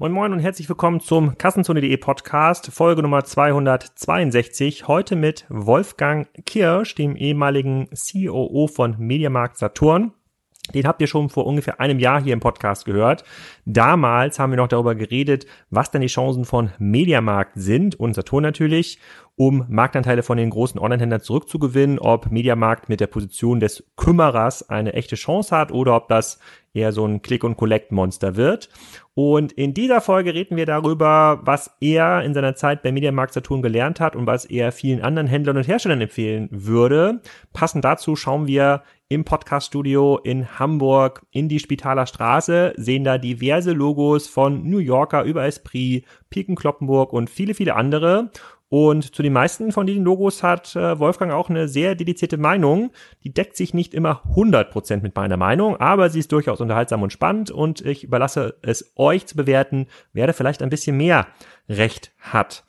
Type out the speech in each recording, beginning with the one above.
Moin Moin und herzlich willkommen zum Kassenzone.de Podcast, Folge Nummer 262. Heute mit Wolfgang Kirsch, dem ehemaligen COO von Mediamarkt Saturn. Den habt ihr schon vor ungefähr einem Jahr hier im Podcast gehört. Damals haben wir noch darüber geredet, was denn die Chancen von Mediamarkt sind und Saturn natürlich, um Marktanteile von den großen Online-Händlern zurückzugewinnen, ob Mediamarkt mit der Position des Kümmerers eine echte Chance hat oder ob das eher so ein Click-and-Collect-Monster wird. Und in dieser Folge reden wir darüber, was er in seiner Zeit bei Mediamarkt Saturn gelernt hat und was er vielen anderen Händlern und Herstellern empfehlen würde. Passend dazu schauen wir im Podcaststudio in Hamburg in die Spitaler Straße, sehen da diverse Logos von New Yorker über Esprit, Piken Kloppenburg und viele, viele andere. Und zu den meisten von diesen Logos hat äh, Wolfgang auch eine sehr dedizierte Meinung. Die deckt sich nicht immer 100% mit meiner Meinung, aber sie ist durchaus unterhaltsam und spannend und ich überlasse es euch zu bewerten, wer da vielleicht ein bisschen mehr Recht hat.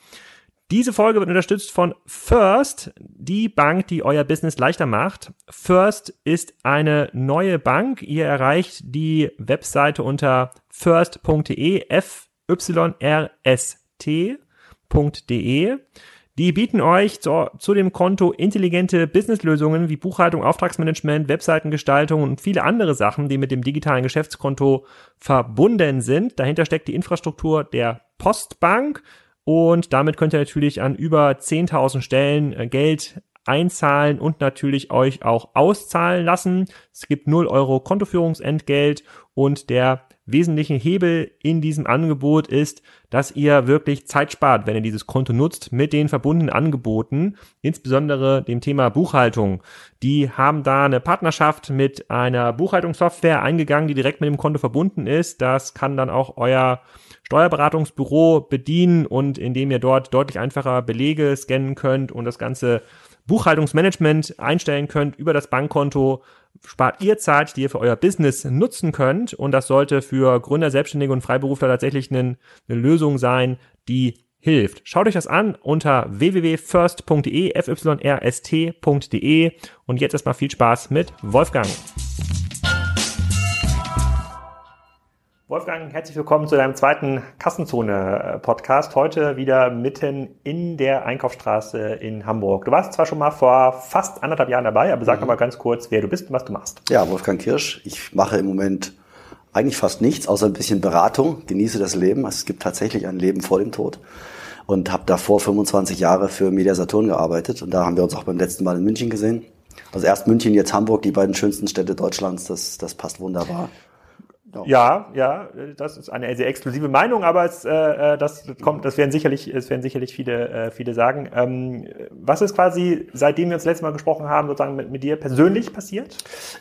Diese Folge wird unterstützt von First, die Bank, die euer Business leichter macht. First ist eine neue Bank. Ihr erreicht die Webseite unter first.de, F-Y-R-S-T.de. Die bieten euch zu, zu, dem Konto intelligente Businesslösungen wie Buchhaltung, Auftragsmanagement, Webseitengestaltung und viele andere Sachen, die mit dem digitalen Geschäftskonto verbunden sind. Dahinter steckt die Infrastruktur der Postbank. Und damit könnt ihr natürlich an über 10.000 Stellen äh, Geld einzahlen und natürlich euch auch auszahlen lassen. Es gibt 0 Euro Kontoführungsentgelt und der wesentliche Hebel in diesem Angebot ist, dass ihr wirklich Zeit spart, wenn ihr dieses Konto nutzt mit den verbundenen Angeboten, insbesondere dem Thema Buchhaltung. Die haben da eine Partnerschaft mit einer Buchhaltungssoftware eingegangen, die direkt mit dem Konto verbunden ist. Das kann dann auch euer Steuerberatungsbüro bedienen und indem ihr dort deutlich einfacher Belege scannen könnt und das ganze Buchhaltungsmanagement einstellen könnt über das Bankkonto, spart ihr Zeit, die ihr für euer Business nutzen könnt. Und das sollte für Gründer, Selbstständige und Freiberufler tatsächlich eine, eine Lösung sein, die hilft. Schaut euch das an unter www.first.de, fyrst.de und jetzt erstmal viel Spaß mit Wolfgang. Wolfgang, herzlich willkommen zu deinem zweiten Kassenzone-Podcast. Heute wieder mitten in der Einkaufsstraße in Hamburg. Du warst zwar schon mal vor fast anderthalb Jahren dabei, aber sag mhm. mal ganz kurz, wer du bist und was du machst. Ja, Wolfgang Kirsch. Ich mache im Moment eigentlich fast nichts, außer ein bisschen Beratung, genieße das Leben. Es gibt tatsächlich ein Leben vor dem Tod und habe davor 25 Jahre für Media Saturn gearbeitet und da haben wir uns auch beim letzten Mal in München gesehen. Also erst München, jetzt Hamburg, die beiden schönsten Städte Deutschlands, das, das passt wunderbar. Ja, ja, das ist eine sehr exklusive Meinung, aber es, äh, äh, das kommt, das werden sicherlich, es werden sicherlich viele, äh, viele sagen. Ähm, was ist quasi, seitdem wir uns letztes Mal gesprochen haben, sozusagen mit, mit dir persönlich passiert?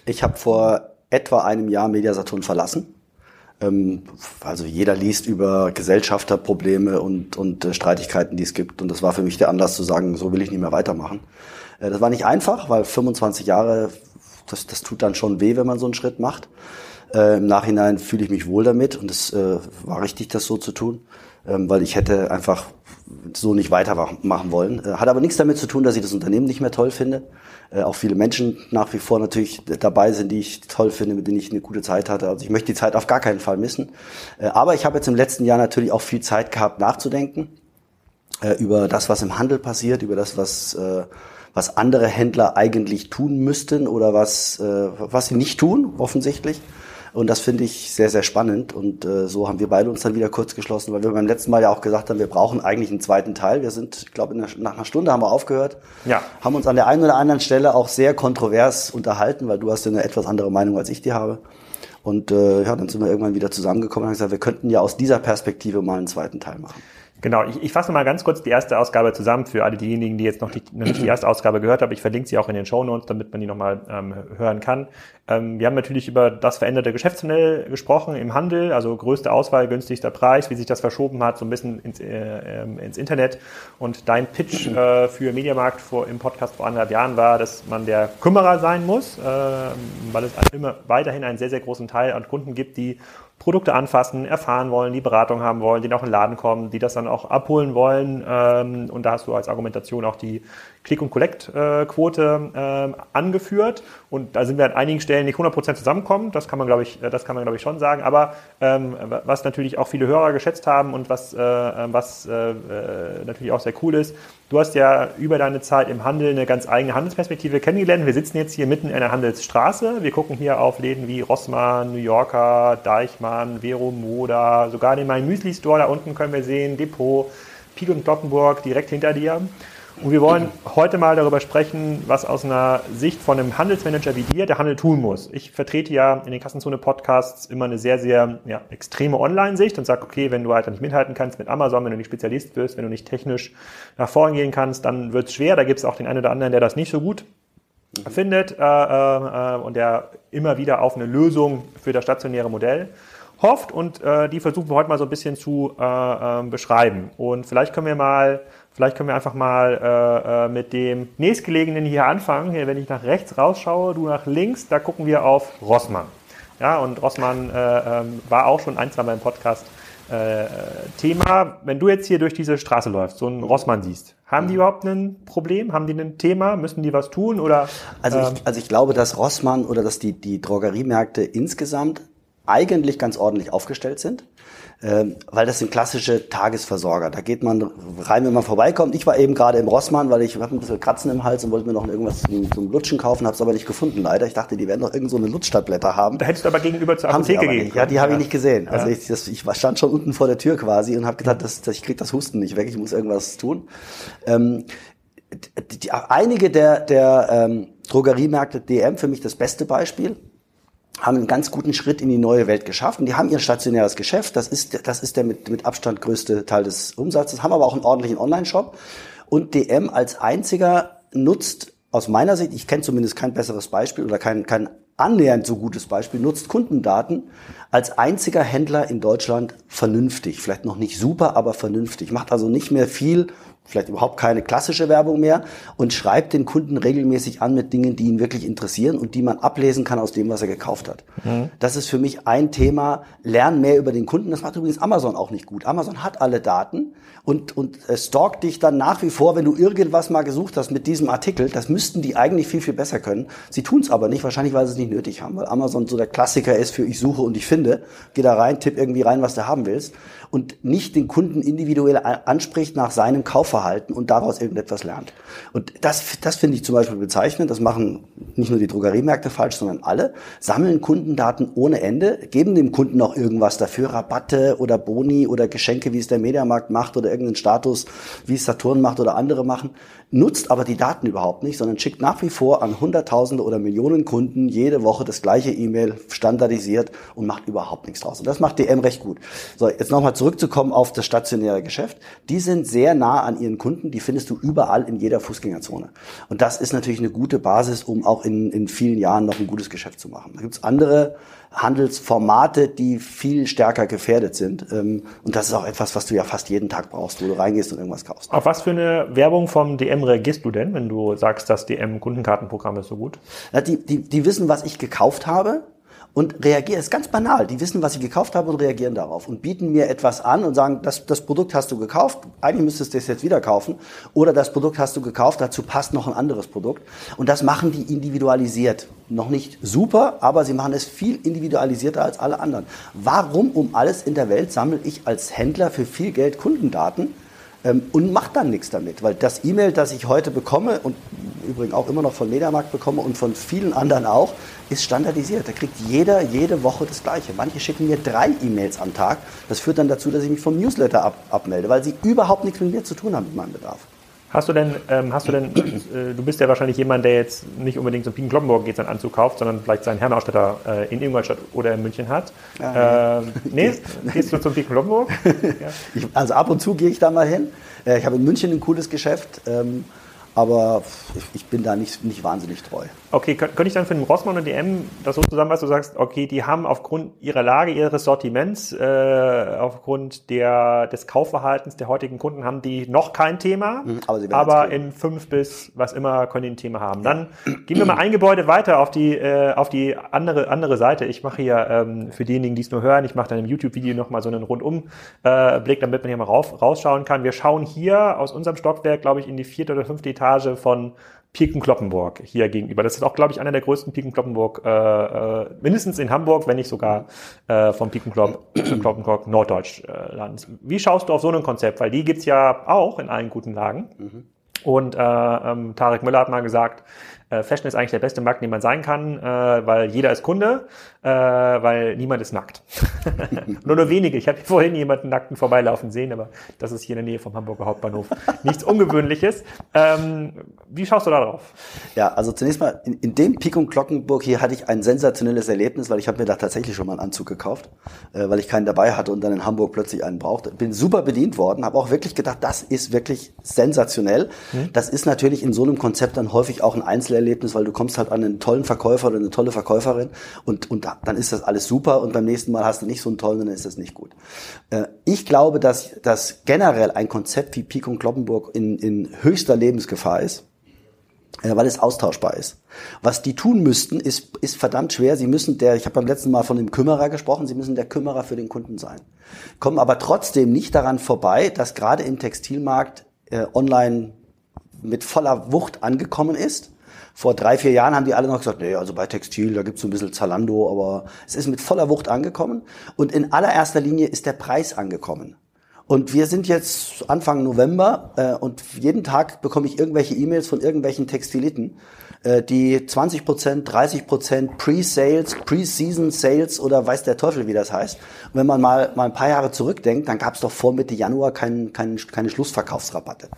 Ich habe vor etwa einem Jahr Mediasaturn verlassen. Ähm, also jeder liest über Gesellschafterprobleme und, und äh, Streitigkeiten, die es gibt. Und das war für mich der Anlass zu sagen, so will ich nicht mehr weitermachen. Äh, das war nicht einfach, weil 25 Jahre, das, das tut dann schon weh, wenn man so einen Schritt macht. Äh, Im Nachhinein fühle ich mich wohl damit und es äh, war richtig, das so zu tun, ähm, weil ich hätte einfach so nicht weitermachen wollen. Äh, hat aber nichts damit zu tun, dass ich das Unternehmen nicht mehr toll finde. Äh, auch viele Menschen nach wie vor natürlich dabei sind, die ich toll finde, mit denen ich eine gute Zeit hatte. Also ich möchte die Zeit auf gar keinen Fall missen. Äh, aber ich habe jetzt im letzten Jahr natürlich auch viel Zeit gehabt, nachzudenken äh, über das, was im Handel passiert, über das, was was andere Händler eigentlich tun müssten oder was, äh, was sie nicht tun, offensichtlich. Und das finde ich sehr, sehr spannend. Und äh, so haben wir beide uns dann wieder kurz geschlossen, weil wir beim letzten Mal ja auch gesagt haben, wir brauchen eigentlich einen zweiten Teil. Wir sind, ich glaube, nach einer Stunde haben wir aufgehört. Ja. Haben uns an der einen oder anderen Stelle auch sehr kontrovers unterhalten, weil du hast ja eine etwas andere Meinung, als ich die habe. Und äh, ja, dann sind wir irgendwann wieder zusammengekommen und haben gesagt, wir könnten ja aus dieser Perspektive mal einen zweiten Teil machen. Genau, ich, ich fasse mal ganz kurz die erste Ausgabe zusammen für alle diejenigen, die jetzt noch, die, noch nicht die erste Ausgabe gehört haben. Ich verlinke sie auch in den Show Notes, damit man die nochmal ähm, hören kann. Ähm, wir haben natürlich über das veränderte Geschäftsmodell gesprochen im Handel, also größte Auswahl, günstigster Preis, wie sich das verschoben hat, so ein bisschen ins, äh, ähm, ins Internet. Und dein Pitch äh, für Mediamarkt vor, im Podcast vor anderthalb Jahren war, dass man der Kümmerer sein muss, äh, weil es immer weiterhin einen sehr, sehr großen Teil an Kunden gibt, die Produkte anfassen, erfahren wollen, die Beratung haben wollen, die noch in den Laden kommen, die das dann auch abholen wollen. Ähm, und da hast du als Argumentation auch die Click- und Collect-Quote äh, angeführt. Und da sind wir an einigen Stellen nicht 100% zusammenkommen. Das kann man, glaube ich, äh, das kann man, glaube ich, schon sagen. Aber ähm, was natürlich auch viele Hörer geschätzt haben und was, äh, was äh, natürlich auch sehr cool ist, du hast ja über deine Zeit im Handel eine ganz eigene Handelsperspektive kennengelernt. Wir sitzen jetzt hier mitten in der Handelsstraße. Wir gucken hier auf Läden wie Rossmann, New Yorker, Deichmann, Vero Moda, sogar den Mein Müsli Store. Da unten können wir sehen, Depot, Piel und Glockenburg direkt hinter dir. Und wir wollen heute mal darüber sprechen, was aus einer Sicht von einem Handelsmanager wie dir der Handel tun muss. Ich vertrete ja in den Kassenzone-Podcasts immer eine sehr, sehr ja, extreme Online-Sicht und sage, okay, wenn du halt nicht mithalten kannst mit Amazon, wenn du nicht Spezialist wirst, wenn du nicht technisch nach vorn gehen kannst, dann wird es schwer. Da gibt es auch den einen oder anderen, der das nicht so gut findet äh, äh, und der immer wieder auf eine Lösung für das stationäre Modell hofft und äh, die versuchen wir heute mal so ein bisschen zu äh, äh, beschreiben. Und vielleicht können wir mal Vielleicht können wir einfach mal äh, äh, mit dem nächstgelegenen hier anfangen. Hier, wenn ich nach rechts rausschaue, du nach links, da gucken wir auf Rossmann. Ja, und Rossmann äh, ähm, war auch schon ein, zwei Mal im Podcast äh, Thema. Wenn du jetzt hier durch diese Straße läufst, so einen Rossmann siehst, haben die überhaupt ein Problem? Haben die ein Thema? Müssen die was tun? Oder, also, ich, ähm, also ich glaube, dass Rossmann oder dass die, die Drogeriemärkte insgesamt eigentlich ganz ordentlich aufgestellt sind weil das sind klassische Tagesversorger. Da geht man rein, wenn man vorbeikommt. Ich war eben gerade im Rossmann, weil ich habe ein bisschen Kratzen im Hals und wollte mir noch irgendwas zum, zum Lutschen kaufen, habe es aber nicht gefunden leider. Ich dachte, die werden doch irgend so eine Lutschtablette haben. Da hättest du aber gegenüber zur Apotheke gehen Ja, die habe ich nicht gesehen. Also ich, das, ich stand schon unten vor der Tür quasi und habe gedacht, dass, dass ich krieg das Husten nicht weg, ich muss irgendwas tun. Ähm, die, die, einige der, der ähm, Drogeriemärkte DM, für mich das beste Beispiel, haben einen ganz guten Schritt in die neue Welt geschafft. Und die haben ihr stationäres Geschäft. Das ist, das ist der mit, mit Abstand größte Teil des Umsatzes, haben aber auch einen ordentlichen Online-Shop. Und DM als einziger nutzt aus meiner Sicht, ich kenne zumindest kein besseres Beispiel oder kein, kein annähernd so gutes Beispiel, nutzt Kundendaten als einziger Händler in Deutschland vernünftig. Vielleicht noch nicht super, aber vernünftig. Macht also nicht mehr viel vielleicht überhaupt keine klassische Werbung mehr und schreibt den Kunden regelmäßig an mit Dingen, die ihn wirklich interessieren und die man ablesen kann aus dem, was er gekauft hat. Mhm. Das ist für mich ein Thema, lern mehr über den Kunden. Das macht übrigens Amazon auch nicht gut. Amazon hat alle Daten und, und stalkt dich dann nach wie vor, wenn du irgendwas mal gesucht hast mit diesem Artikel. Das müssten die eigentlich viel, viel besser können. Sie tun es aber nicht, wahrscheinlich, weil sie es nicht nötig haben, weil Amazon so der Klassiker ist für ich suche und ich finde. Geh da rein, tipp irgendwie rein, was du haben willst und nicht den Kunden individuell anspricht nach seinem Kaufverhalten und daraus irgendetwas lernt. Und das, das finde ich zum Beispiel bezeichnend. Das machen nicht nur die Drogeriemärkte falsch, sondern alle. Sammeln Kundendaten ohne Ende, geben dem Kunden auch irgendwas dafür, Rabatte oder Boni oder Geschenke, wie es der Mediamarkt macht oder irgendeinen Status, wie es Saturn macht oder andere machen nutzt aber die Daten überhaupt nicht, sondern schickt nach wie vor an Hunderttausende oder Millionen Kunden jede Woche das gleiche E-Mail standardisiert und macht überhaupt nichts draus. Und das macht DM recht gut. So, jetzt nochmal zurückzukommen auf das stationäre Geschäft. Die sind sehr nah an ihren Kunden, die findest du überall in jeder Fußgängerzone. Und das ist natürlich eine gute Basis, um auch in, in vielen Jahren noch ein gutes Geschäft zu machen. Da gibt's andere Handelsformate, die viel stärker gefährdet sind. Ähm, und das ist auch etwas, was du ja fast jeden Tag brauchst, wo du reingehst und irgendwas kaufst. Auf was für eine Werbung vom DM reagierst du denn, wenn du sagst, das DM-Kundenkartenprogramm ist so gut? Die, die, die wissen, was ich gekauft habe und reagieren. Das ist ganz banal. Die wissen, was ich gekauft habe und reagieren darauf und bieten mir etwas an und sagen, das, das Produkt hast du gekauft, eigentlich müsstest du es jetzt wieder kaufen. Oder das Produkt hast du gekauft, dazu passt noch ein anderes Produkt. Und das machen die individualisiert. Noch nicht super, aber sie machen es viel individualisierter als alle anderen. Warum um alles in der Welt sammle ich als Händler für viel Geld Kundendaten? Ähm, und macht dann nichts damit. Weil das E-Mail, das ich heute bekomme und übrigens auch immer noch von Mediamarkt bekomme und von vielen anderen auch, ist standardisiert. Da kriegt jeder jede Woche das Gleiche. Manche schicken mir drei E-Mails am Tag. Das führt dann dazu, dass ich mich vom Newsletter ab, abmelde, weil sie überhaupt nichts mit mir zu tun haben mit meinem Bedarf. Hast du denn, ähm, hast du denn, äh, du bist ja wahrscheinlich jemand, der jetzt nicht unbedingt zum Piken Kloppenburg geht, seinen Anzug kauft, sondern vielleicht seinen Herrenausstatter äh, in Ingolstadt oder in München hat. Ja, ähm, nee, gehst du zum Piken Kloppenburg? ja. ich, also ab und zu gehe ich da mal hin. Äh, ich habe in München ein cooles Geschäft. Ähm, aber ich bin da nicht, nicht wahnsinnig treu. Okay, könnte ich dann für den Rossmann und DM das so zusammenfassen, du sagst, okay, die haben aufgrund ihrer Lage, ihres Sortiments, äh, aufgrund der, des Kaufverhaltens der heutigen Kunden, haben die noch kein Thema, mhm, aber, aber in fünf bis was immer können die ein Thema haben. Dann gehen wir mal ein Gebäude weiter auf die, äh, auf die andere, andere Seite. Ich mache hier ähm, für diejenigen, die es nur hören, ich mache dann im YouTube-Video nochmal so einen Rundumblick, äh, damit man hier mal rauf, rausschauen kann. Wir schauen hier aus unserem Stockwerk, glaube ich, in die vierte oder fünfte Etage von Piken Kloppenburg hier gegenüber. Das ist auch, glaube ich, einer der größten Piken Kloppenburg, äh, äh, mindestens in Hamburg, wenn nicht sogar äh, vom Piken Kloppenburg Norddeutschlands. Wie schaust du auf so ein Konzept? Weil die gibt's ja auch in allen guten Lagen. Mhm. Und äh, ähm, Tarek Müller hat mal gesagt, äh, Fashion ist eigentlich der beste Markt, den man sein kann, äh, weil jeder ist Kunde, äh, weil niemand ist nackt. nur nur wenige. Ich habe vorhin jemanden nackten vorbeilaufen sehen, aber das ist hier in der Nähe vom Hamburger Hauptbahnhof. Nichts Ungewöhnliches. Ähm, wie schaust du da drauf? Ja, also zunächst mal, in, in dem Pik und Glockenburg hier hatte ich ein sensationelles Erlebnis, weil ich habe mir da tatsächlich schon mal einen Anzug gekauft, äh, weil ich keinen dabei hatte und dann in Hamburg plötzlich einen brauchte. Bin super bedient worden, habe auch wirklich gedacht, das ist wirklich sensationell. Hm. Das ist natürlich in so einem Konzept dann häufig auch ein Einzel Erlebnis, weil du kommst halt an einen tollen Verkäufer oder eine tolle Verkäuferin und, und dann ist das alles super und beim nächsten Mal hast du nicht so einen tollen dann ist das nicht gut. Äh, ich glaube, dass, dass generell ein Konzept wie Pik und Kloppenburg in, in höchster Lebensgefahr ist äh, weil es austauschbar ist. Was die tun müssten, ist, ist verdammt schwer. Sie müssen der, ich habe beim letzten Mal von dem Kümmerer gesprochen, sie müssen der Kümmerer für den Kunden sein. Kommen aber trotzdem nicht daran vorbei, dass gerade im Textilmarkt äh, online mit voller Wucht angekommen ist vor drei, vier Jahren haben die alle noch gesagt, nee, also bei Textil, da gibt's so ein bisschen Zalando, aber es ist mit voller Wucht angekommen. Und in allererster Linie ist der Preis angekommen. Und wir sind jetzt Anfang November äh, und jeden Tag bekomme ich irgendwelche E-Mails von irgendwelchen Textiliten, äh, die 20 Prozent, 30 Prozent Pre-Sales, Pre-Season Sales oder weiß der Teufel, wie das heißt. Und wenn man mal, mal ein paar Jahre zurückdenkt, dann gab es doch vor Mitte Januar kein, kein, keine Schlussverkaufsrabatte.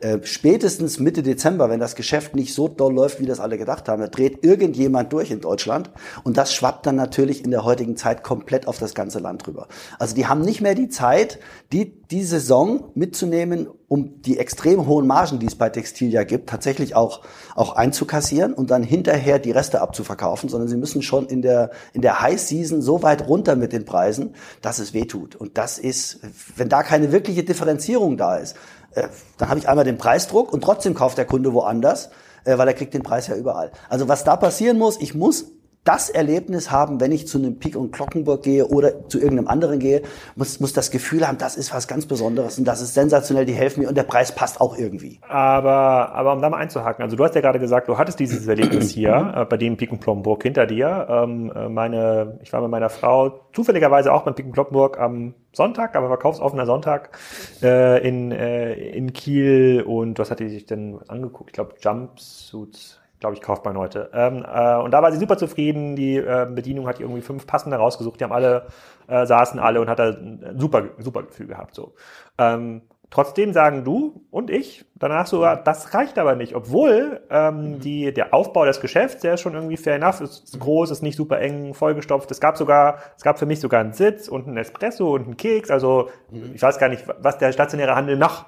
Äh, spätestens Mitte Dezember, wenn das Geschäft nicht so doll läuft, wie das alle gedacht haben, da dreht irgendjemand durch in Deutschland und das schwappt dann natürlich in der heutigen Zeit komplett auf das ganze Land drüber. Also die haben nicht mehr die Zeit, die, die Saison mitzunehmen, um die extrem hohen Margen, die es bei Textil ja gibt, tatsächlich auch, auch einzukassieren und dann hinterher die Reste abzuverkaufen, sondern sie müssen schon in der, in der High Season so weit runter mit den Preisen, dass es wehtut. Und das ist, wenn da keine wirkliche Differenzierung da ist, äh, dann habe ich einmal den Preisdruck und trotzdem kauft der Kunde woanders, äh, weil er kriegt den Preis ja überall. Also was da passieren muss, ich muss das Erlebnis haben, wenn ich zu einem Pik und Glockenburg gehe oder zu irgendeinem anderen gehe, muss, muss das Gefühl haben, das ist was ganz Besonderes und das ist sensationell, die helfen mir und der Preis passt auch irgendwie. Aber, aber um da mal einzuhaken, also du hast ja gerade gesagt, du hattest dieses Erlebnis hier, äh, bei dem Pik und Kloppenburg hinter dir. Ähm, äh, meine, ich war mit meiner Frau zufälligerweise auch beim Pik und Kloppenburg am Sonntag, aber verkaufsoffener Sonntag äh, in, äh, in Kiel und was hat die sich denn angeguckt? Ich glaube Jumpsuits glaube ich, kauft man heute. Ähm, äh, und da war sie super zufrieden. Die äh, Bedienung hat irgendwie fünf passende rausgesucht. Die haben alle, äh, saßen alle und hat da ein super, super Gefühl gehabt. So. Ähm, trotzdem sagen du und ich danach sogar, das reicht aber nicht, obwohl ähm, mhm. die, der Aufbau des Geschäfts, der ist schon irgendwie fair enough, ist groß, ist nicht super eng, vollgestopft. Es gab sogar, es gab für mich sogar einen Sitz und einen Espresso und einen Keks. Also mhm. ich weiß gar nicht, was der stationäre Handel noch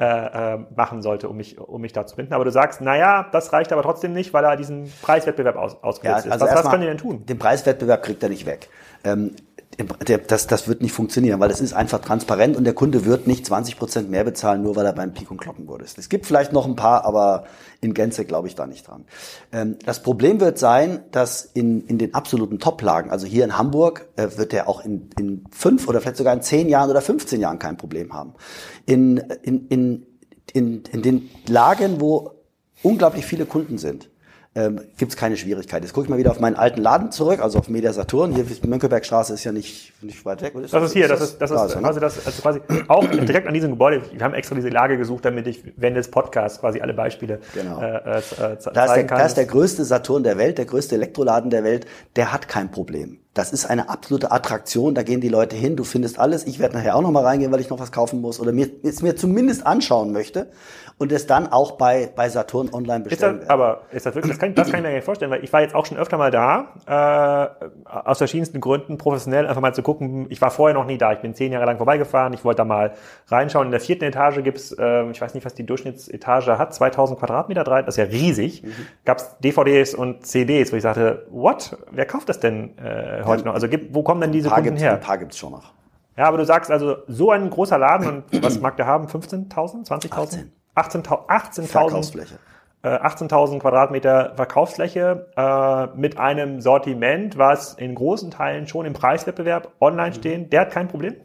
äh, äh, machen sollte, um mich, um mich da zu binden. Aber du sagst, naja, das reicht aber trotzdem nicht, weil er diesen Preiswettbewerb aus, ausgesetzt ja, also ist. Was, was können die denn tun? Den Preiswettbewerb kriegt er nicht weg. Ähm, das, das wird nicht funktionieren, weil es ist einfach transparent und der Kunde wird nicht 20 Prozent mehr bezahlen, nur weil er beim Pik und Glockenburg ist. Es gibt vielleicht noch ein paar, aber in Gänze glaube ich da nicht dran. Ähm, das Problem wird sein, dass in, in den absoluten Top-Lagen, also hier in Hamburg, äh, wird er auch in, in fünf oder vielleicht sogar in zehn Jahren oder 15 Jahren kein Problem haben. In, in, in, in, in den Lagen, wo unglaublich viele Kunden sind, ähm, gibt es keine Schwierigkeit. Jetzt gucke ich mal wieder auf meinen alten Laden zurück, also auf Media Saturn. Hier Mönckebergstraße ist ja nicht, nicht weit weg. Ist das, das ist hier, das ist, das ist, das ist also das, also quasi auch direkt an diesem Gebäude. Wir haben extra diese Lage gesucht, damit ich während des Podcasts quasi alle Beispiele genau. äh, äh, zeigen da ist der, kann. Da ist der größte Saturn der Welt, der größte Elektroladen der Welt. Der hat kein Problem. Das ist eine absolute Attraktion, da gehen die Leute hin, du findest alles. Ich werde nachher auch noch mal reingehen, weil ich noch was kaufen muss oder mir, es mir zumindest anschauen möchte und es dann auch bei, bei Saturn online bestellen ist das, Aber ist das wirklich, das kann, das kann ich mir nicht vorstellen, weil ich war jetzt auch schon öfter mal da, äh, aus verschiedensten Gründen, professionell einfach mal zu gucken. Ich war vorher noch nie da, ich bin zehn Jahre lang vorbeigefahren, ich wollte da mal reinschauen. In der vierten Etage gibt's, äh, ich weiß nicht, was die Durchschnittsetage hat, 2000 Quadratmeter drei, das ist ja riesig. Mhm. Gab's DVDs und CDs, wo ich sagte, what, wer kauft das denn äh, heute noch? Also gibt, wo kommen denn diese Kunden her? Ein paar gibt's schon noch. Ja, aber du sagst also, so ein großer Laden und was mag der haben? 15.000, 20.000? 18.000 18 Verkaufsfläche. Äh, 18.000 Quadratmeter Verkaufsfläche äh, mit einem Sortiment, was in großen Teilen schon im Preiswettbewerb online mhm. stehen. Der hat kein Problem?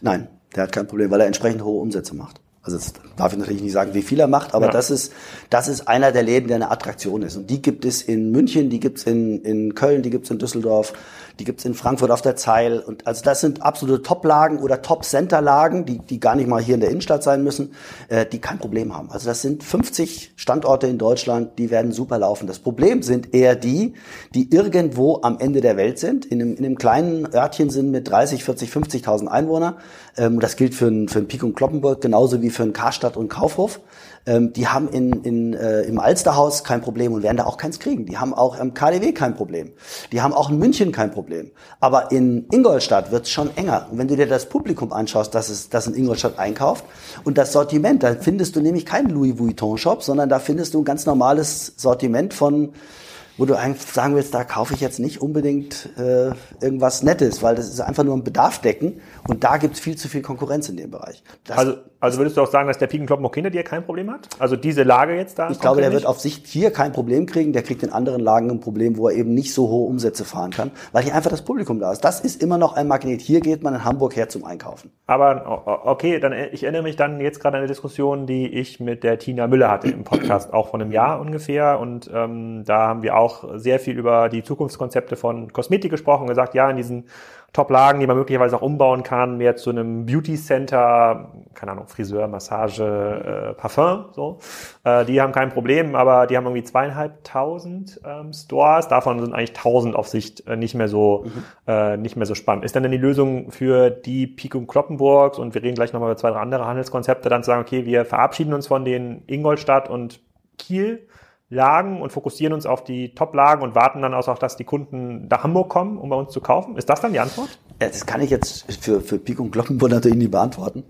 Nein, der hat kein Problem, weil er entsprechend hohe Umsätze macht. Also das darf ich natürlich nicht sagen, wie viel er macht, aber ja. das ist das ist einer der Läden, der eine Attraktion ist. Und die gibt es in München, die gibt es in, in Köln, die gibt es in Düsseldorf, die gibt es in Frankfurt auf der Zeil. Und also das sind absolute Top-Lagen oder Top-Center-Lagen, die, die gar nicht mal hier in der Innenstadt sein müssen, äh, die kein Problem haben. Also das sind 50 Standorte in Deutschland, die werden super laufen. Das Problem sind eher die, die irgendwo am Ende der Welt sind, in einem, in einem kleinen Örtchen sind mit 30, 40, 50.000 Einwohnern. Ähm, das gilt für ein, für ein Pik und Kloppenburg genauso wie für ein Karstadt und Kaufhof ähm, die haben in, in, äh, im Alsterhaus kein Problem und werden da auch keins kriegen. Die haben auch im KDW kein Problem. Die haben auch in München kein Problem. Aber in Ingolstadt wird es schon enger. Und wenn du dir das Publikum anschaust, das, es, das in Ingolstadt einkauft und das Sortiment, da findest du nämlich keinen Louis Vuitton-Shop, sondern da findest du ein ganz normales Sortiment von wo du eigentlich sagen willst, da kaufe ich jetzt nicht unbedingt äh, irgendwas Nettes, weil das ist einfach nur ein Bedarf decken und da gibt es viel zu viel Konkurrenz in dem Bereich. Das also, also würdest du auch sagen, dass der Piekenkloppen auch hinter dir kein Problem hat? Also diese Lage jetzt da? Ich glaube, der wird auf Sicht hier kein Problem kriegen, der kriegt in anderen Lagen ein Problem, wo er eben nicht so hohe Umsätze fahren kann, weil hier einfach das Publikum da ist. Das ist immer noch ein Magnet. Hier geht man in Hamburg her zum Einkaufen. Aber okay, dann ich erinnere mich dann jetzt gerade an eine Diskussion, die ich mit der Tina Müller hatte im Podcast, auch von einem Jahr ungefähr. Und ähm, da haben wir auch sehr viel über die Zukunftskonzepte von Kosmetik gesprochen und gesagt, ja, in diesen Top-Lagen, die man möglicherweise auch umbauen kann, mehr zu einem Beauty-Center, keine Ahnung, Friseur, Massage, äh, Parfum, so. Äh, die haben kein Problem, aber die haben irgendwie zweieinhalbtausend ähm, Stores. Davon sind eigentlich tausend auf Sicht äh, nicht mehr so, mhm. äh, nicht mehr so spannend. Ist dann denn die Lösung für die Pico Kloppenburgs und wir reden gleich nochmal über zwei, drei andere Handelskonzepte, dann zu sagen, okay, wir verabschieden uns von den Ingolstadt und Kiel Lagen und fokussieren uns auf die Top-Lagen und warten dann auch, dass die Kunden nach Hamburg kommen, um bei uns zu kaufen? Ist das dann die Antwort? Das kann ich jetzt für, für Pik und Glockenburg natürlich nicht beantworten.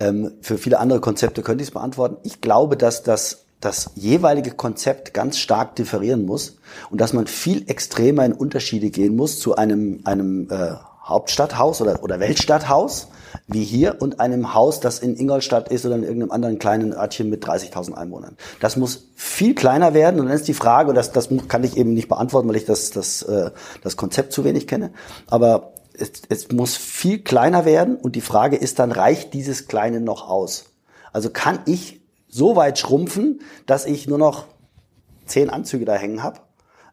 Ähm, für viele andere Konzepte könnte ich es beantworten. Ich glaube, dass das das jeweilige Konzept ganz stark differieren muss und dass man viel extremer in Unterschiede gehen muss zu einem, einem äh, Hauptstadthaus oder, oder Weltstadthaus wie hier und einem Haus, das in Ingolstadt ist oder in irgendeinem anderen kleinen Örtchen mit 30.000 Einwohnern. Das muss viel kleiner werden und dann ist die Frage, und das, das kann ich eben nicht beantworten, weil ich das, das, äh, das Konzept zu wenig kenne, aber es, es muss viel kleiner werden und die Frage ist dann, reicht dieses Kleine noch aus? Also kann ich so weit schrumpfen, dass ich nur noch zehn Anzüge da hängen habe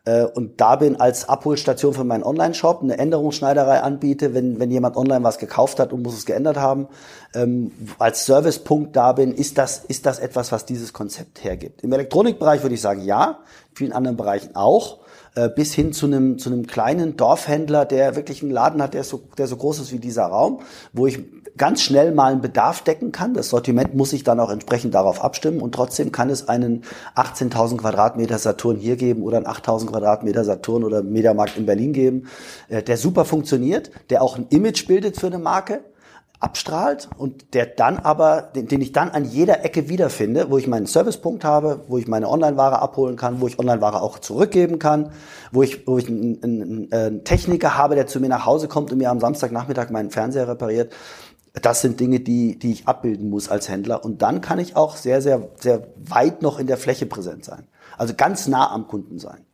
äh, und da bin als Abholstation für meinen Online-Shop, eine Änderungsschneiderei anbiete, wenn, wenn jemand online was gekauft hat und muss es geändert haben, ähm, als Servicepunkt da bin, ist das, ist das etwas, was dieses Konzept hergibt. Im Elektronikbereich würde ich sagen, ja, in vielen anderen Bereichen auch äh, bis hin zu einem, zu einem kleinen Dorfhändler, der wirklich einen Laden hat, der so, der so groß ist wie dieser Raum, wo ich ganz schnell mal einen Bedarf decken kann. Das Sortiment muss sich dann auch entsprechend darauf abstimmen und trotzdem kann es einen 18.000 Quadratmeter Saturn hier geben oder einen 8.000 Quadratmeter Saturn oder Mediamarkt in Berlin geben, äh, der super funktioniert, der auch ein Image bildet für eine Marke abstrahlt und der dann aber, den, den ich dann an jeder Ecke wiederfinde, wo ich meinen Servicepunkt habe, wo ich meine Online-Ware abholen kann, wo ich Online-Ware auch zurückgeben kann, wo ich, wo ich einen, einen, einen Techniker habe, der zu mir nach Hause kommt und mir am Samstagnachmittag meinen Fernseher repariert. Das sind Dinge, die, die ich abbilden muss als Händler. Und dann kann ich auch sehr, sehr, sehr weit noch in der Fläche präsent sein. Also ganz nah am Kunden sein.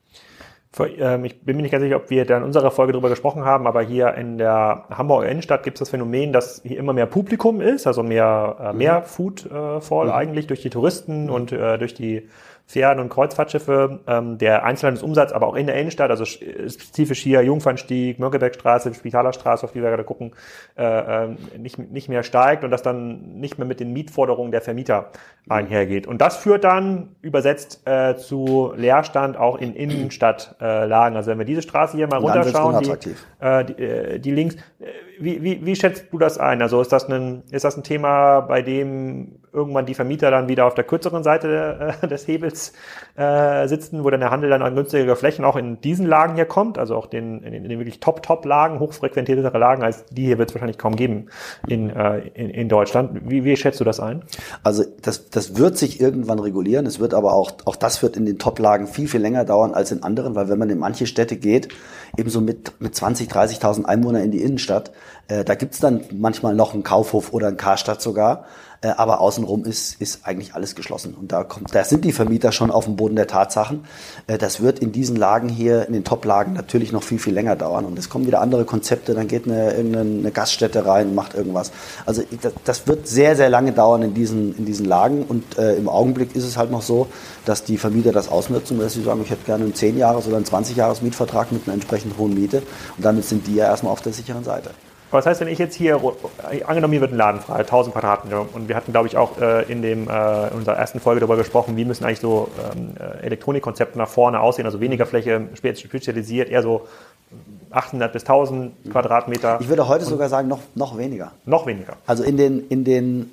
Ähm, ich bin mir nicht ganz sicher, ob wir da in unserer Folge darüber gesprochen haben, aber hier in der Hamburger Innenstadt gibt es das Phänomen, dass hier immer mehr Publikum ist, also mehr, äh, mehr mhm. Foodfall mhm. eigentlich durch die Touristen mhm. und äh, durch die Fähren- und Kreuzfahrtschiffe, ähm, der Einzelhandelsumsatz, aber auch in der Innenstadt, also spezifisch hier Jungfernstieg, Mönckebergstraße, Spitalerstraße, auf die wir gerade gucken, äh, äh, nicht, nicht mehr steigt und das dann nicht mehr mit den Mietforderungen der Vermieter einhergeht. Und das führt dann übersetzt äh, zu Leerstand auch in Innenstadtlagen. also wenn wir diese Straße hier mal runterschauen, die, äh, die, äh, die links, äh, wie, wie, wie schätzt du das ein? Also ist das ein, ist das ein Thema, bei dem irgendwann die Vermieter dann wieder auf der kürzeren Seite äh, des Hebels äh, sitzen, wo dann der Handel dann an günstigere Flächen auch in diesen Lagen hier kommt, also auch den, in, den wirklich Top-Top-Lagen, hochfrequentiertere Lagen als die hier wird es wahrscheinlich kaum geben in, äh, in, in Deutschland. Wie, wie schätzt du das ein? Also das, das wird sich irgendwann regulieren. Es wird aber auch, auch das wird in den Top-Lagen viel, viel länger dauern als in anderen, weil wenn man in manche Städte geht, ebenso mit, mit 20, 30.000 Einwohnern in die Innenstadt, äh, da gibt's dann manchmal noch einen Kaufhof oder einen Karstadt sogar. Äh, aber außenrum ist, ist eigentlich alles geschlossen. Und da kommt, da sind die Vermieter schon auf dem Boden der Tatsachen. Äh, das wird in diesen Lagen hier, in den Top-Lagen natürlich noch viel, viel länger dauern. Und es kommen wieder andere Konzepte, dann geht eine, irgendeine Gaststätte rein, macht irgendwas. Also das, das wird sehr, sehr lange dauern in diesen, in diesen Lagen. Und äh, im Augenblick ist es halt noch so, dass die Vermieter das ausnutzen, dass sie sagen, ich hätte gerne einen 10-Jahres- oder einen 20-Jahres-Mietvertrag mit einer entsprechend hohen Miete. Und damit sind die ja erstmal auf der sicheren Seite. Was heißt, wenn ich jetzt hier, angenommen, hier wird ein Laden frei, 1000 Quadratmeter, und wir hatten, glaube ich, auch äh, in, dem, äh, in unserer ersten Folge darüber gesprochen, wie müssen eigentlich so ähm, äh, Elektronikkonzepte nach vorne aussehen, also weniger Fläche, spezialisiert, eher so 800 bis 1000 Quadratmeter. Ich würde heute sogar sagen, noch, noch weniger. Noch weniger. Also in den, in den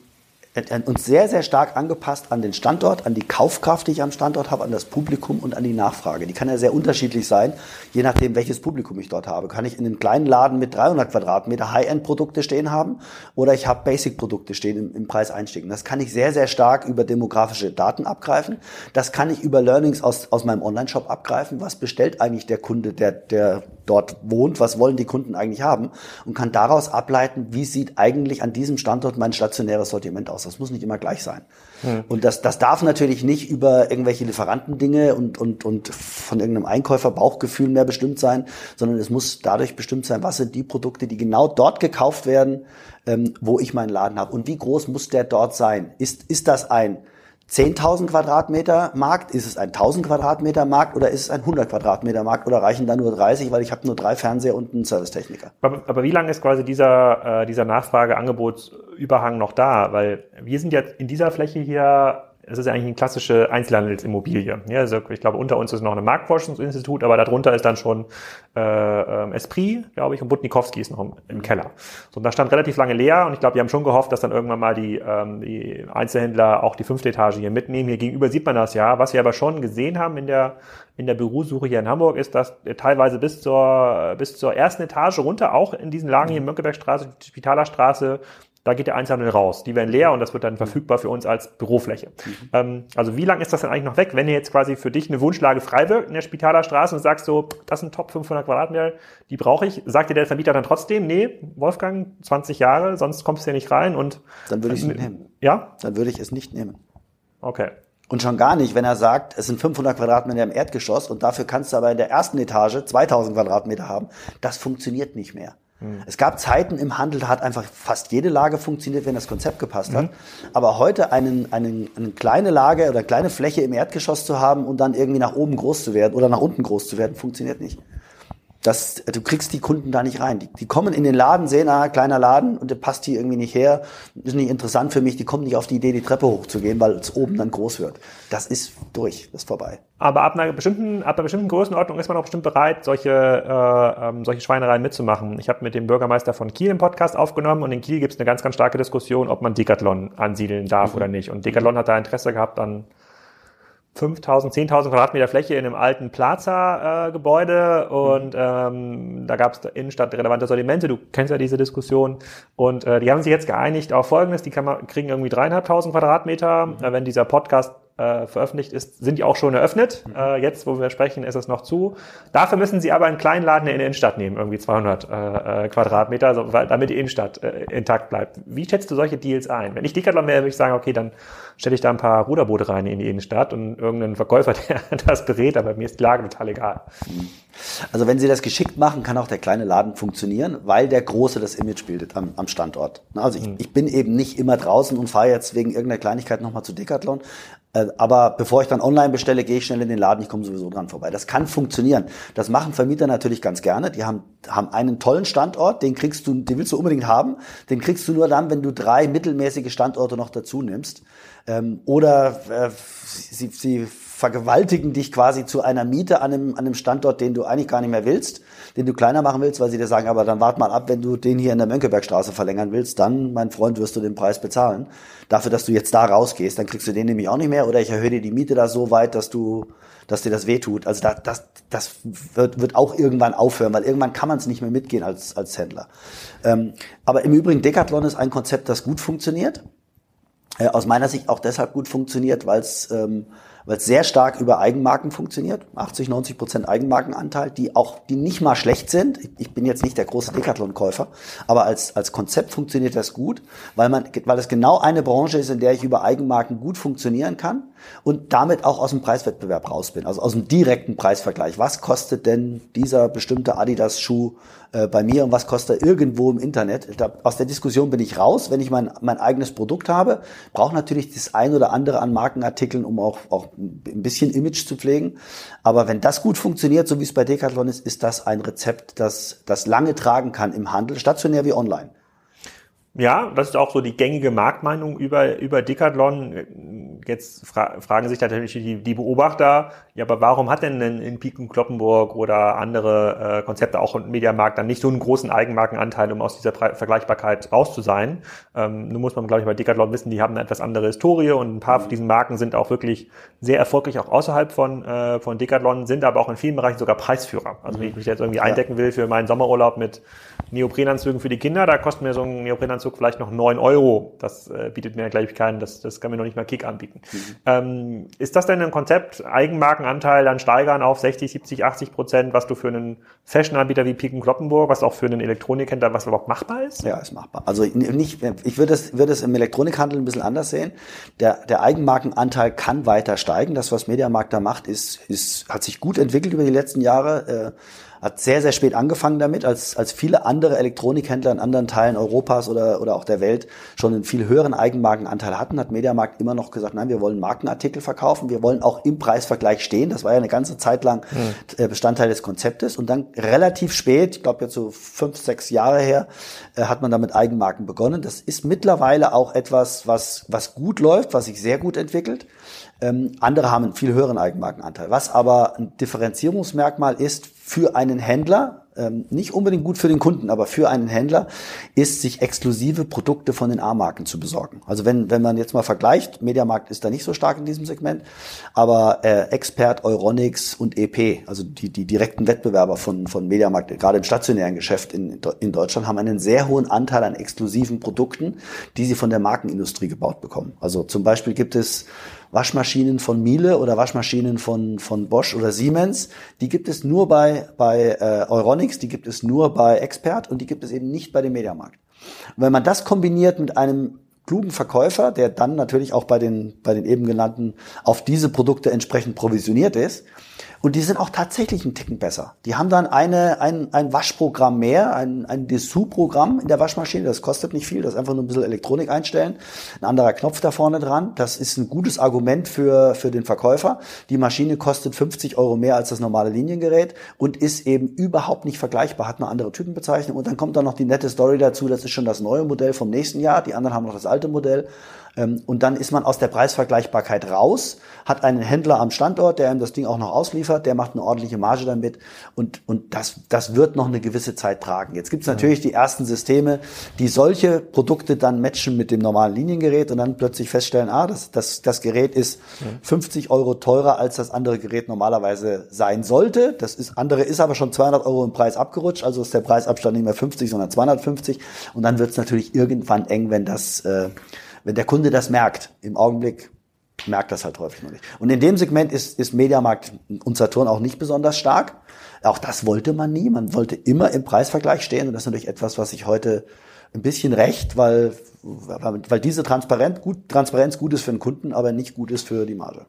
uns sehr, sehr stark angepasst an den Standort, an die Kaufkraft, die ich am Standort habe, an das Publikum und an die Nachfrage. Die kann ja sehr unterschiedlich sein, je nachdem, welches Publikum ich dort habe. Kann ich in einem kleinen Laden mit 300 Quadratmeter High-End-Produkte stehen haben oder ich habe Basic-Produkte stehen im, im Preiseinstieg. Das kann ich sehr, sehr stark über demografische Daten abgreifen. Das kann ich über Learnings aus, aus meinem Online-Shop abgreifen. Was bestellt eigentlich der Kunde, der, der dort wohnt? Was wollen die Kunden eigentlich haben? Und kann daraus ableiten, wie sieht eigentlich an diesem Standort mein stationäres Sortiment aus? Das muss nicht immer gleich sein. Mhm. Und das, das darf natürlich nicht über irgendwelche Lieferantendinge und, und, und von irgendeinem Einkäufer Bauchgefühl mehr bestimmt sein, sondern es muss dadurch bestimmt sein, was sind die Produkte, die genau dort gekauft werden, ähm, wo ich meinen Laden habe. Und wie groß muss der dort sein? Ist, ist das ein 10.000 Quadratmeter Markt? Ist es ein 1.000 Quadratmeter Markt oder ist es ein 100 Quadratmeter Markt oder reichen da nur 30, weil ich habe nur drei Fernseher und einen Servicetechniker? Aber, aber wie lange ist quasi dieser, äh, dieser Nachfrage-Angebotsüberhang noch da? Weil wir sind jetzt in dieser Fläche hier es ist eigentlich eine klassische Einzelhandelsimmobilie. Ja, also ich glaube, unter uns ist noch ein Marktforschungsinstitut, aber darunter ist dann schon äh, ähm, Esprit, glaube ich, und Butnikowski ist noch im, im, Keller. So, und da stand relativ lange leer und ich glaube, wir haben schon gehofft, dass dann irgendwann mal die, ähm, die Einzelhändler auch die fünfte Etage hier mitnehmen. Hier gegenüber sieht man das ja. Was wir aber schon gesehen haben in der in der Bürosuche hier in Hamburg ist, dass teilweise bis zur, bis zur ersten Etage runter, auch in diesen Lagen hier in Mönckebergstraße, Spitalerstraße, da geht der Einzelhandel raus. Die werden leer und das wird dann verfügbar für uns als Bürofläche. Mhm. Ähm, also wie lange ist das denn eigentlich noch weg, wenn ihr jetzt quasi für dich eine Wunschlage frei wirkt in der Spitaler Straße und sagst so, das sind Top 500 Quadratmeter, die brauche ich. Sagt dir der Vermieter dann trotzdem, nee, Wolfgang, 20 Jahre, sonst kommst du ja nicht rein und... Dann würde ich es nehmen. Ja? Dann würde ich es nicht nehmen. Okay. Und schon gar nicht, wenn er sagt, es sind 500 Quadratmeter im Erdgeschoss und dafür kannst du aber in der ersten Etage 2000 Quadratmeter haben. Das funktioniert nicht mehr. Mhm. Es gab Zeiten im Handel, da hat einfach fast jede Lage funktioniert, wenn das Konzept gepasst hat. Mhm. Aber heute einen, einen, eine kleine Lage oder kleine Fläche im Erdgeschoss zu haben und dann irgendwie nach oben groß zu werden oder nach unten groß zu werden, funktioniert nicht. Das, du kriegst die Kunden da nicht rein. Die, die kommen in den Laden, sehen, ah, kleiner Laden und der passt hier irgendwie nicht her, ist nicht interessant für mich, die kommen nicht auf die Idee, die Treppe hochzugehen, weil es oben dann groß wird. Das ist durch, das ist vorbei. Aber ab einer bestimmten, ab einer bestimmten Größenordnung ist man auch bestimmt bereit, solche, äh, ähm, solche Schweinereien mitzumachen. Ich habe mit dem Bürgermeister von Kiel einen Podcast aufgenommen und in Kiel gibt es eine ganz, ganz starke Diskussion, ob man Decathlon ansiedeln darf mhm. oder nicht. Und Decathlon hat da Interesse gehabt an 5000, 10.000 Quadratmeter Fläche in einem alten Plaza-Gebäude äh, und mhm. ähm, da gab es Innenstadt relevante Sortimente. Du kennst ja diese Diskussion und äh, die haben sich jetzt geeinigt auf Folgendes: Die kann man, kriegen irgendwie dreieinhalbtausend Quadratmeter. Mhm. Äh, wenn dieser Podcast äh, veröffentlicht ist, sind die auch schon eröffnet. Mhm. Äh, jetzt, wo wir sprechen, ist es noch zu. Dafür müssen sie aber einen kleinen Laden in der Innenstadt nehmen, irgendwie 200 äh, äh, Quadratmeter, so, weil, damit die Innenstadt äh, intakt bleibt. Wie schätzt du solche Deals ein? Wenn ich Decathlon wäre, würde ich sagen, okay, dann stelle ich da ein paar Ruderboote rein in die Innenstadt und irgendeinen Verkäufer, der das berät, aber mir ist die Lage total egal. Also wenn Sie das geschickt machen, kann auch der kleine Laden funktionieren, weil der große das Image bildet am, am Standort. Also ich, mhm. ich bin eben nicht immer draußen und fahre jetzt wegen irgendeiner Kleinigkeit nochmal zu Decathlon, aber bevor ich dann online bestelle, gehe ich schnell in den Laden, ich komme sowieso dran vorbei. Das kann funktionieren. Das machen Vermieter natürlich ganz gerne. Die haben, haben einen tollen Standort, den kriegst du, den willst du unbedingt haben. Den kriegst du nur dann, wenn du drei mittelmäßige Standorte noch dazu nimmst. Ähm, oder äh, sie, sie vergewaltigen dich quasi zu einer Miete an einem, an einem Standort, den du eigentlich gar nicht mehr willst, den du kleiner machen willst, weil sie dir sagen, aber dann wart mal ab, wenn du den hier in der Mönckebergstraße verlängern willst, dann, mein Freund, wirst du den Preis bezahlen. Dafür, dass du jetzt da rausgehst, dann kriegst du den nämlich auch nicht mehr oder ich erhöhe dir die Miete da so weit, dass du, dass dir das wehtut. Also das, das, das wird, wird auch irgendwann aufhören, weil irgendwann kann man es nicht mehr mitgehen als, als Händler. Ähm, aber im Übrigen, Decathlon ist ein Konzept, das gut funktioniert. Äh, aus meiner Sicht auch deshalb gut funktioniert, weil es ähm, weil es sehr stark über Eigenmarken funktioniert. 80, 90 Prozent Eigenmarkenanteil, die auch, die nicht mal schlecht sind. Ich bin jetzt nicht der große Decathlon-Käufer, aber als, als Konzept funktioniert das gut, weil man, weil es genau eine Branche ist, in der ich über Eigenmarken gut funktionieren kann und damit auch aus dem Preiswettbewerb raus bin, also aus dem direkten Preisvergleich. Was kostet denn dieser bestimmte Adidas-Schuh äh, bei mir und was kostet er irgendwo im Internet? Da, aus der Diskussion bin ich raus. Wenn ich mein, mein eigenes Produkt habe, brauche natürlich das ein oder andere an Markenartikeln, um auch, auch ein bisschen Image zu pflegen. Aber wenn das gut funktioniert, so wie es bei Decathlon ist, ist das ein Rezept, das, das lange tragen kann im Handel, stationär wie online. Ja, das ist auch so die gängige Marktmeinung über, über Decathlon. Jetzt fra fragen sich natürlich die, die Beobachter, ja, aber warum hat denn in Piken Kloppenburg oder andere äh, Konzepte auch im Mediamarkt dann nicht so einen großen Eigenmarkenanteil, um aus dieser Pre Vergleichbarkeit raus zu sein? Ähm, nun muss man, glaube ich, bei Decathlon wissen, die haben eine etwas andere Historie und ein paar von diesen Marken sind auch wirklich sehr erfolgreich, auch außerhalb von, äh, von Decathlon, sind aber auch in vielen Bereichen sogar Preisführer. Also wenn ich mich jetzt irgendwie eindecken will für meinen Sommerurlaub mit Neoprenanzügen für die Kinder, da kostet mir so ein Neoprenanzug vielleicht noch neun Euro. Das äh, bietet mir gleich keinen, das, das kann mir noch nicht mal Kick anbieten. Mhm. Ähm, ist das denn ein Konzept, Eigenmarkenanteil dann steigern auf 60, 70, 80 Prozent, was du für einen Fashion-Anbieter wie Piken Kloppenburg, was auch für einen Elektronikhändler, was überhaupt machbar ist? Ja, ist machbar. Also nicht, ich würde es, würde es im Elektronikhandel ein bisschen anders sehen. Der, der Eigenmarkenanteil kann weiter steigen. Das, was Mediamarkt da macht, ist, ist, hat sich gut entwickelt über die letzten Jahre. Äh, hat sehr, sehr spät angefangen damit, als, als viele andere Elektronikhändler in anderen Teilen Europas oder, oder auch der Welt schon einen viel höheren Eigenmarkenanteil hatten, hat Mediamarkt immer noch gesagt, nein, wir wollen Markenartikel verkaufen, wir wollen auch im Preisvergleich stehen. Das war ja eine ganze Zeit lang mhm. Bestandteil des Konzeptes. Und dann relativ spät, ich glaube jetzt so fünf, sechs Jahre her, äh, hat man damit Eigenmarken begonnen. Das ist mittlerweile auch etwas, was, was gut läuft, was sich sehr gut entwickelt. Ähm, andere haben einen viel höheren Eigenmarkenanteil. Was aber ein Differenzierungsmerkmal ist für einen Händler, ähm, nicht unbedingt gut für den Kunden, aber für einen Händler, ist, sich exklusive Produkte von den A-Marken zu besorgen. Also wenn, wenn man jetzt mal vergleicht, Mediamarkt ist da nicht so stark in diesem Segment, aber äh, Expert, Euronics und EP, also die, die direkten Wettbewerber von, von Mediamarkt, gerade im stationären Geschäft in, in Deutschland, haben einen sehr hohen Anteil an exklusiven Produkten, die sie von der Markenindustrie gebaut bekommen. Also zum Beispiel gibt es Waschmaschinen von Miele oder Waschmaschinen von, von Bosch oder Siemens, die gibt es nur bei, bei äh, Euronics, die gibt es nur bei Expert und die gibt es eben nicht bei dem Mediamarkt. Und wenn man das kombiniert mit einem klugen Verkäufer, der dann natürlich auch bei den, bei den eben genannten auf diese Produkte entsprechend provisioniert ist, und die sind auch tatsächlich einen Ticken besser. Die haben dann eine, ein, ein Waschprogramm mehr, ein, ein Dessous-Programm in der Waschmaschine. Das kostet nicht viel, das ist einfach nur ein bisschen Elektronik einstellen. Ein anderer Knopf da vorne dran. Das ist ein gutes Argument für, für den Verkäufer. Die Maschine kostet 50 Euro mehr als das normale Liniengerät und ist eben überhaupt nicht vergleichbar, hat eine andere Typenbezeichnung. Und dann kommt da noch die nette Story dazu, das ist schon das neue Modell vom nächsten Jahr. Die anderen haben noch das alte Modell. Ähm, und dann ist man aus der Preisvergleichbarkeit raus, hat einen Händler am Standort, der ihm das Ding auch noch ausliefert, der macht eine ordentliche Marge damit und, und das, das wird noch eine gewisse Zeit tragen. Jetzt gibt es natürlich die ersten Systeme, die solche Produkte dann matchen mit dem normalen Liniengerät und dann plötzlich feststellen, ah, das, das, das Gerät ist 50 Euro teurer, als das andere Gerät normalerweise sein sollte. Das ist, andere ist aber schon 200 Euro im Preis abgerutscht, also ist der Preisabstand nicht mehr 50, sondern 250 und dann wird es natürlich irgendwann eng, wenn das äh, wenn der Kunde das merkt, im Augenblick merkt das halt häufig noch nicht. Und in dem Segment ist, ist Mediamarkt und Saturn auch nicht besonders stark. Auch das wollte man nie. Man wollte immer im Preisvergleich stehen. Und das ist natürlich etwas, was sich heute ein bisschen recht, weil, weil diese Transparenz gut, Transparenz gut ist für den Kunden, aber nicht gut ist für die Marge.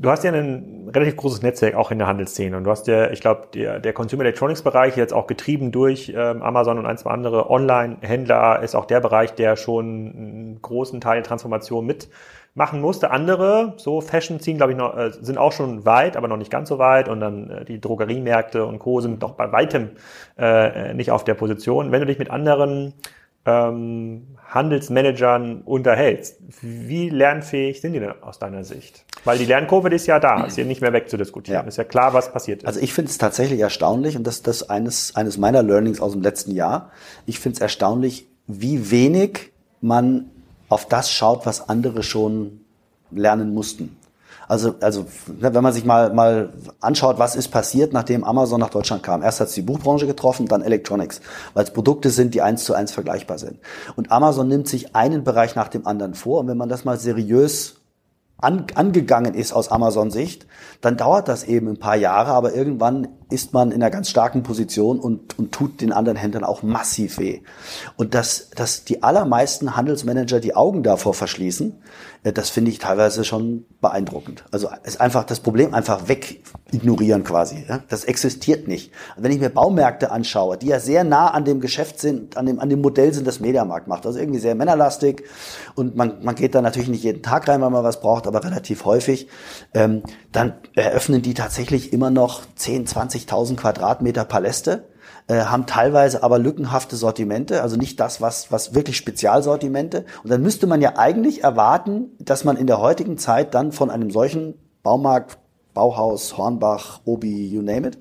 Du hast ja ein relativ großes Netzwerk auch in der Handelsszene und du hast ja, ich glaube, der, der Consumer Electronics Bereich jetzt auch getrieben durch ähm, Amazon und ein, zwei andere Online-Händler ist auch der Bereich, der schon einen großen Teil der Transformation mitmachen musste. Andere, so Fashion ziehen, glaube ich, noch, äh, sind auch schon weit, aber noch nicht ganz so weit und dann äh, die Drogeriemärkte und Co. sind doch bei weitem äh, nicht auf der Position. Wenn du dich mit anderen ähm, Handelsmanagern unterhältst. Wie lernfähig sind die denn aus deiner Sicht? Weil die Lernkurve ist ja da, ist ja nicht mehr wegzudiskutieren. Ja. Ist ja klar, was passiert ist. Also ich finde es tatsächlich erstaunlich und das ist eines, eines meiner Learnings aus dem letzten Jahr. Ich finde es erstaunlich, wie wenig man auf das schaut, was andere schon lernen mussten. Also, also ne, wenn man sich mal, mal anschaut, was ist passiert, nachdem Amazon nach Deutschland kam. Erst hat es die Buchbranche getroffen, dann Electronics, weil es Produkte sind, die eins zu eins vergleichbar sind. Und Amazon nimmt sich einen Bereich nach dem anderen vor. Und wenn man das mal seriös an, angegangen ist aus Amazon-Sicht, dann dauert das eben ein paar Jahre, aber irgendwann ist man in einer ganz starken Position und, und tut den anderen Händlern auch massiv weh. Und dass, dass die allermeisten Handelsmanager die Augen davor verschließen, äh, das finde ich teilweise schon beeindruckend. Also ist einfach das Problem einfach weg ignorieren quasi. Das existiert nicht. Wenn ich mir Baumärkte anschaue, die ja sehr nah an dem Geschäft sind, an dem, an dem Modell sind, das Mediamarkt macht, also irgendwie sehr männerlastig und man, man geht da natürlich nicht jeden Tag rein, weil man was braucht, aber relativ häufig, ähm, dann eröffnen die tatsächlich immer noch 10, 20.000 Quadratmeter Paläste äh, haben teilweise aber lückenhafte Sortimente, also nicht das, was, was wirklich Spezialsortimente. Und dann müsste man ja eigentlich erwarten, dass man in der heutigen Zeit dann von einem solchen Baumarkt, Bauhaus, Hornbach, Obi, you name it,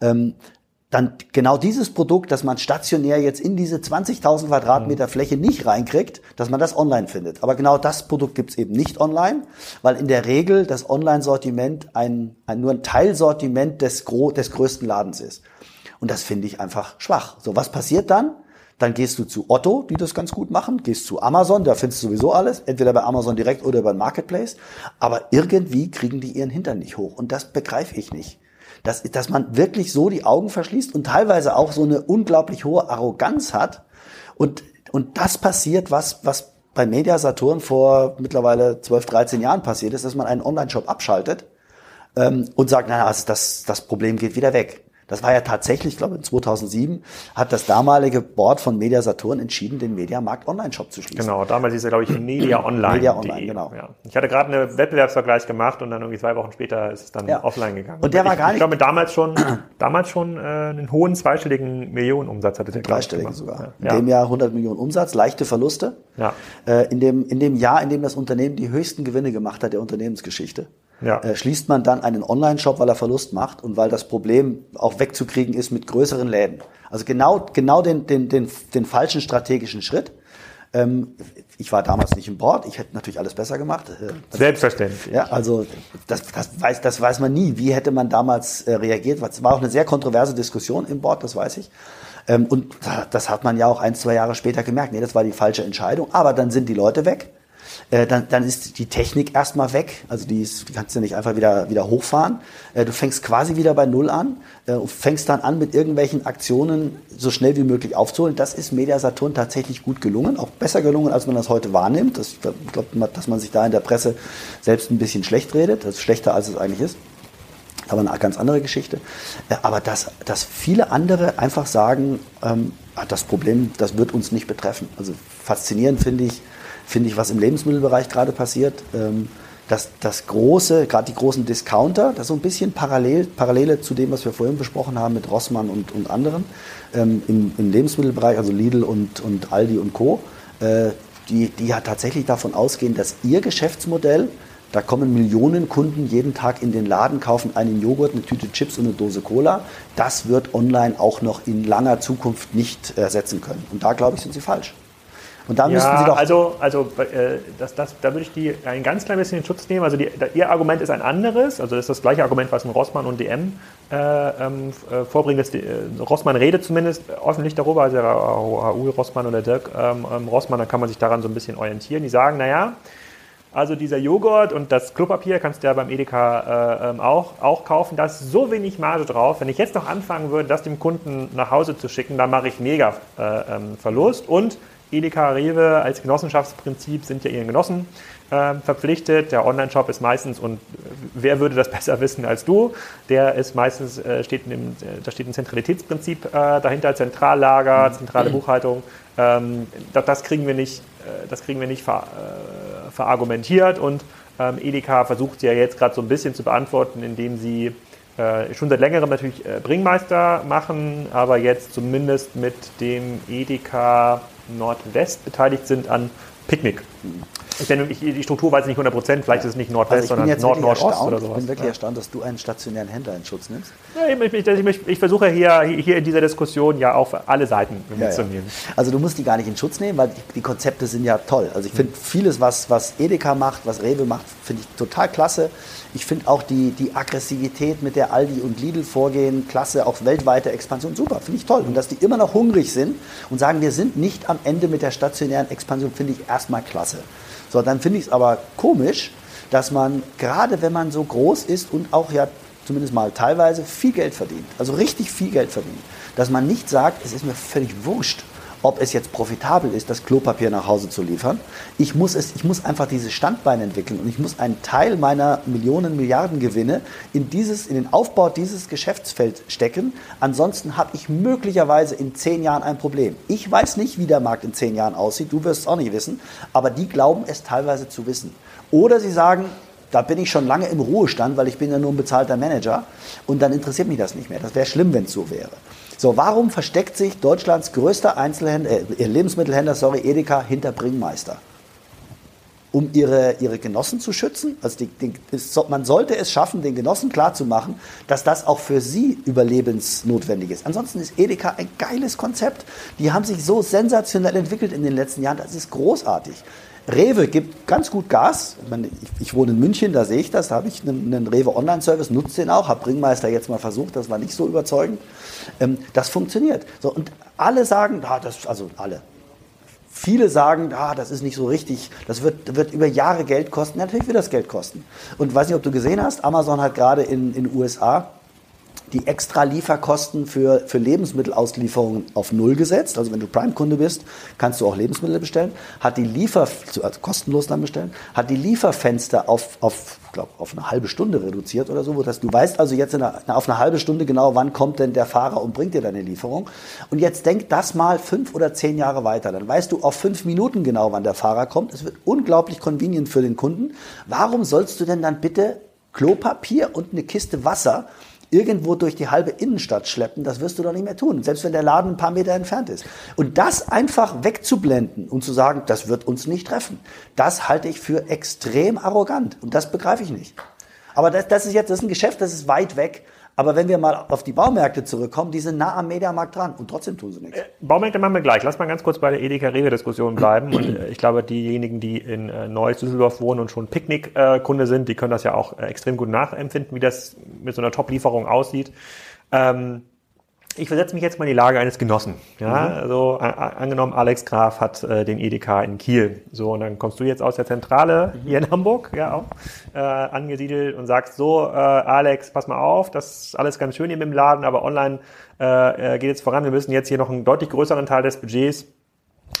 ähm, dann genau dieses Produkt, das man stationär jetzt in diese 20.000 Quadratmeter Fläche nicht reinkriegt, dass man das online findet. Aber genau das Produkt gibt's eben nicht online, weil in der Regel das Online-Sortiment ein, ein, nur ein Teilsortiment des, gro des größten Ladens ist. Und das finde ich einfach schwach. So, was passiert dann? Dann gehst du zu Otto, die das ganz gut machen, gehst zu Amazon, da findest du sowieso alles, entweder bei Amazon direkt oder beim Marketplace. Aber irgendwie kriegen die ihren Hintern nicht hoch. Und das begreife ich nicht. Dass, dass man wirklich so die Augen verschließt und teilweise auch so eine unglaublich hohe Arroganz hat. Und, und das passiert, was, was bei Media Saturn vor mittlerweile 12, 13 Jahren passiert ist, dass man einen Online-Shop abschaltet ähm, und sagt, naja, also das, das Problem geht wieder weg. Das war ja tatsächlich, ich glaube, in 2007 hat das damalige Board von Media Saturn entschieden, den Mediamarkt Online-Shop zu schließen. Genau, damals hieß er, glaube ich, Media Online. Media Online, genau. Ja. Ich hatte gerade einen Wettbewerbsvergleich gemacht und dann irgendwie zwei Wochen später ist es dann ja. offline gegangen. Und der war ich, gar nicht. Ich glaube, damals schon, damals schon äh, einen hohen zweistelligen Millionenumsatz hatte der. Dreistelligen sogar. In dem Jahr 100 Millionen Umsatz, leichte Verluste. Ja. Äh, in, dem, in dem Jahr, in dem das Unternehmen die höchsten Gewinne gemacht hat der Unternehmensgeschichte ja. äh, schließt man dann einen Online-Shop, weil er Verlust macht und weil das Problem auch wegzukriegen ist mit größeren Läden. Also genau, genau den, den, den, den falschen strategischen Schritt. Ähm, ich war damals nicht im Board, ich hätte natürlich alles besser gemacht. Äh, Selbstverständlich. Ja, also das, das, weiß, das weiß man nie. Wie hätte man damals äh, reagiert? Es war auch eine sehr kontroverse Diskussion im Board, das weiß ich. Ähm, und das hat man ja auch ein, zwei Jahre später gemerkt. Nee, das war die falsche Entscheidung. Aber dann sind die Leute weg äh, dann, dann ist die Technik erstmal weg. Also die, ist, die kannst du nicht einfach wieder, wieder hochfahren. Äh, du fängst quasi wieder bei Null an äh, und fängst dann an, mit irgendwelchen Aktionen so schnell wie möglich aufzuholen. Das ist Media Saturn tatsächlich gut gelungen, auch besser gelungen, als man das heute wahrnimmt. Das, ich glaube, dass man sich da in der Presse selbst ein bisschen schlecht redet. Das ist schlechter, als es eigentlich ist aber eine ganz andere Geschichte. Aber dass, dass viele andere einfach sagen, ähm, ah, das Problem, das wird uns nicht betreffen. Also faszinierend finde ich, finde ich, was im Lebensmittelbereich gerade passiert. Ähm, dass das große, gerade die großen Discounter, das ist so ein bisschen parallel, Parallele zu dem, was wir vorhin besprochen haben mit Rossmann und, und anderen ähm, im, im, Lebensmittelbereich, also Lidl und, und Aldi und Co., äh, die, die ja tatsächlich davon ausgehen, dass ihr Geschäftsmodell, da kommen Millionen Kunden jeden Tag in den Laden, kaufen einen Joghurt, eine Tüte Chips und eine Dose Cola, das wird online auch noch in langer Zukunft nicht ersetzen können. Und da, glaube ich, sind sie falsch. Und da ja, müssten Sie doch. Also, also äh, das, das, da würde ich die ein ganz klein bisschen in Schutz nehmen. Also die, da, Ihr Argument ist ein anderes. Also das ist das gleiche Argument, was ein Rossmann und DM äh, ähm, äh, vorbringen. Das, äh, Rossmann redet zumindest öffentlich darüber, also Raoul Rossmann oder Dirk ähm, ähm, Rossmann, da kann man sich daran so ein bisschen orientieren. Die sagen, naja, also dieser Joghurt und das Klopapier kannst du ja beim Edeka äh, ähm, auch, auch kaufen. Da ist so wenig Marge drauf. Wenn ich jetzt noch anfangen würde, das dem Kunden nach Hause zu schicken, dann mache ich mega äh, ähm, Verlust. Und Edeka, Rewe als Genossenschaftsprinzip sind ja ihren Genossen äh, verpflichtet. Der Online-Shop ist meistens, und wer würde das besser wissen als du, der ist meistens, äh, steht in da steht ein Zentralitätsprinzip äh, dahinter, Zentrallager, zentrale Buchhaltung. Ähm, das, das, kriegen wir nicht, äh, das kriegen wir nicht ver, äh, verargumentiert und ähm, Edeka versucht ja jetzt gerade so ein bisschen zu beantworten, indem sie äh, schon seit längerem natürlich äh, Bringmeister machen, aber jetzt zumindest mit dem Edeka Nordwest beteiligt sind an Picknick. Ich, denn, ich, die Struktur weiß ich nicht 100 Prozent, vielleicht ist es nicht Nordwest, also sondern Nord-Nordost oder sowas. Ich bin wirklich ja. erstaunt, dass du einen stationären Händler in Schutz nimmst. Ja, ich, ich, ich, versuche hier, hier in dieser Diskussion ja auch alle Seiten mitzunehmen. Also du musst die gar nicht in Schutz nehmen, weil die, die Konzepte sind ja toll. Also ich finde vieles, was, was Edeka macht, was Rewe macht, finde ich total klasse. Ich finde auch die, die Aggressivität, mit der Aldi und Lidl vorgehen, klasse, auch weltweite Expansion, super, finde ich toll. Und dass die immer noch hungrig sind und sagen, wir sind nicht am Ende mit der stationären Expansion, finde ich erstmal klasse. So, dann finde ich es aber komisch, dass man, gerade wenn man so groß ist und auch ja zumindest mal teilweise viel Geld verdient, also richtig viel Geld verdient, dass man nicht sagt, es ist mir völlig wurscht, ob es jetzt profitabel ist, das Klopapier nach Hause zu liefern. Ich muss, es, ich muss einfach dieses Standbein entwickeln und ich muss einen Teil meiner Millionen, Milliarden Gewinne in, dieses, in den Aufbau dieses Geschäftsfelds stecken. Ansonsten habe ich möglicherweise in zehn Jahren ein Problem. Ich weiß nicht, wie der Markt in zehn Jahren aussieht, du wirst es auch nicht wissen, aber die glauben es teilweise zu wissen. Oder sie sagen, da bin ich schon lange im Ruhestand, weil ich bin ja nur ein bezahlter Manager und dann interessiert mich das nicht mehr. Das wäre schlimm, wenn es so wäre. So, warum versteckt sich Deutschlands größter Einzelhändler, äh, Lebensmittelhändler, sorry, Edeka, hinter Bringmeister? Um ihre, ihre Genossen zu schützen? Also die, die, man sollte es schaffen, den Genossen klarzumachen, dass das auch für sie überlebensnotwendig ist. Ansonsten ist Edeka ein geiles Konzept. Die haben sich so sensationell entwickelt in den letzten Jahren. Das ist großartig. Rewe gibt ganz gut Gas. Ich, meine, ich, ich, wohne in München, da sehe ich das. Da habe ich einen, einen Rewe Online-Service, nutze den auch, habe Bringmeister jetzt mal versucht, das war nicht so überzeugend. Ähm, das funktioniert. So, und alle sagen, ah, das, also alle, Viele sagen, ah, das ist nicht so richtig, das wird, wird über Jahre Geld kosten. natürlich wird das Geld kosten. Und weiß nicht, ob du gesehen hast, Amazon hat gerade in den USA die extra Lieferkosten für, für Lebensmittelauslieferungen auf Null gesetzt. Also wenn du Prime-Kunde bist, kannst du auch Lebensmittel bestellen. Hat die Liefer, also kostenlos dann bestellen, hat die Lieferfenster auf, auf, glaub, auf eine halbe Stunde reduziert oder so. Das, du weißt also jetzt einer, auf eine halbe Stunde genau, wann kommt denn der Fahrer und bringt dir deine Lieferung. Und jetzt denk das mal fünf oder zehn Jahre weiter. Dann weißt du auf fünf Minuten genau, wann der Fahrer kommt. Es wird unglaublich convenient für den Kunden. Warum sollst du denn dann bitte Klopapier und eine Kiste Wasser irgendwo durch die halbe Innenstadt schleppen, das wirst du doch nicht mehr tun, selbst wenn der Laden ein paar Meter entfernt ist. Und das einfach wegzublenden und zu sagen, das wird uns nicht treffen, das halte ich für extrem arrogant und das begreife ich nicht. Aber das, das ist jetzt das ist ein Geschäft, das ist weit weg aber wenn wir mal auf die Baumärkte zurückkommen, die sind nah am Mediamarkt dran und trotzdem tun sie nichts. Äh, Baumärkte machen wir gleich. Lass mal ganz kurz bei der Edeka-Rewe-Diskussion bleiben. Und äh, ich glaube, diejenigen, die in äh, Neues Düsseldorf wohnen und schon Picknick-Kunde sind, die können das ja auch extrem gut nachempfinden, wie das mit so einer Top-Lieferung aussieht. Ähm, ich versetze mich jetzt mal in die Lage eines Genossen. Ja, mhm. also angenommen, Alex Graf hat äh, den EDK in Kiel. So, und dann kommst du jetzt aus der Zentrale mhm. hier in Hamburg, ja auch, äh, angesiedelt und sagst so, äh, Alex, pass mal auf, das ist alles ganz schön hier mit dem Laden, aber online äh, äh, geht jetzt voran. Wir müssen jetzt hier noch einen deutlich größeren Teil des Budgets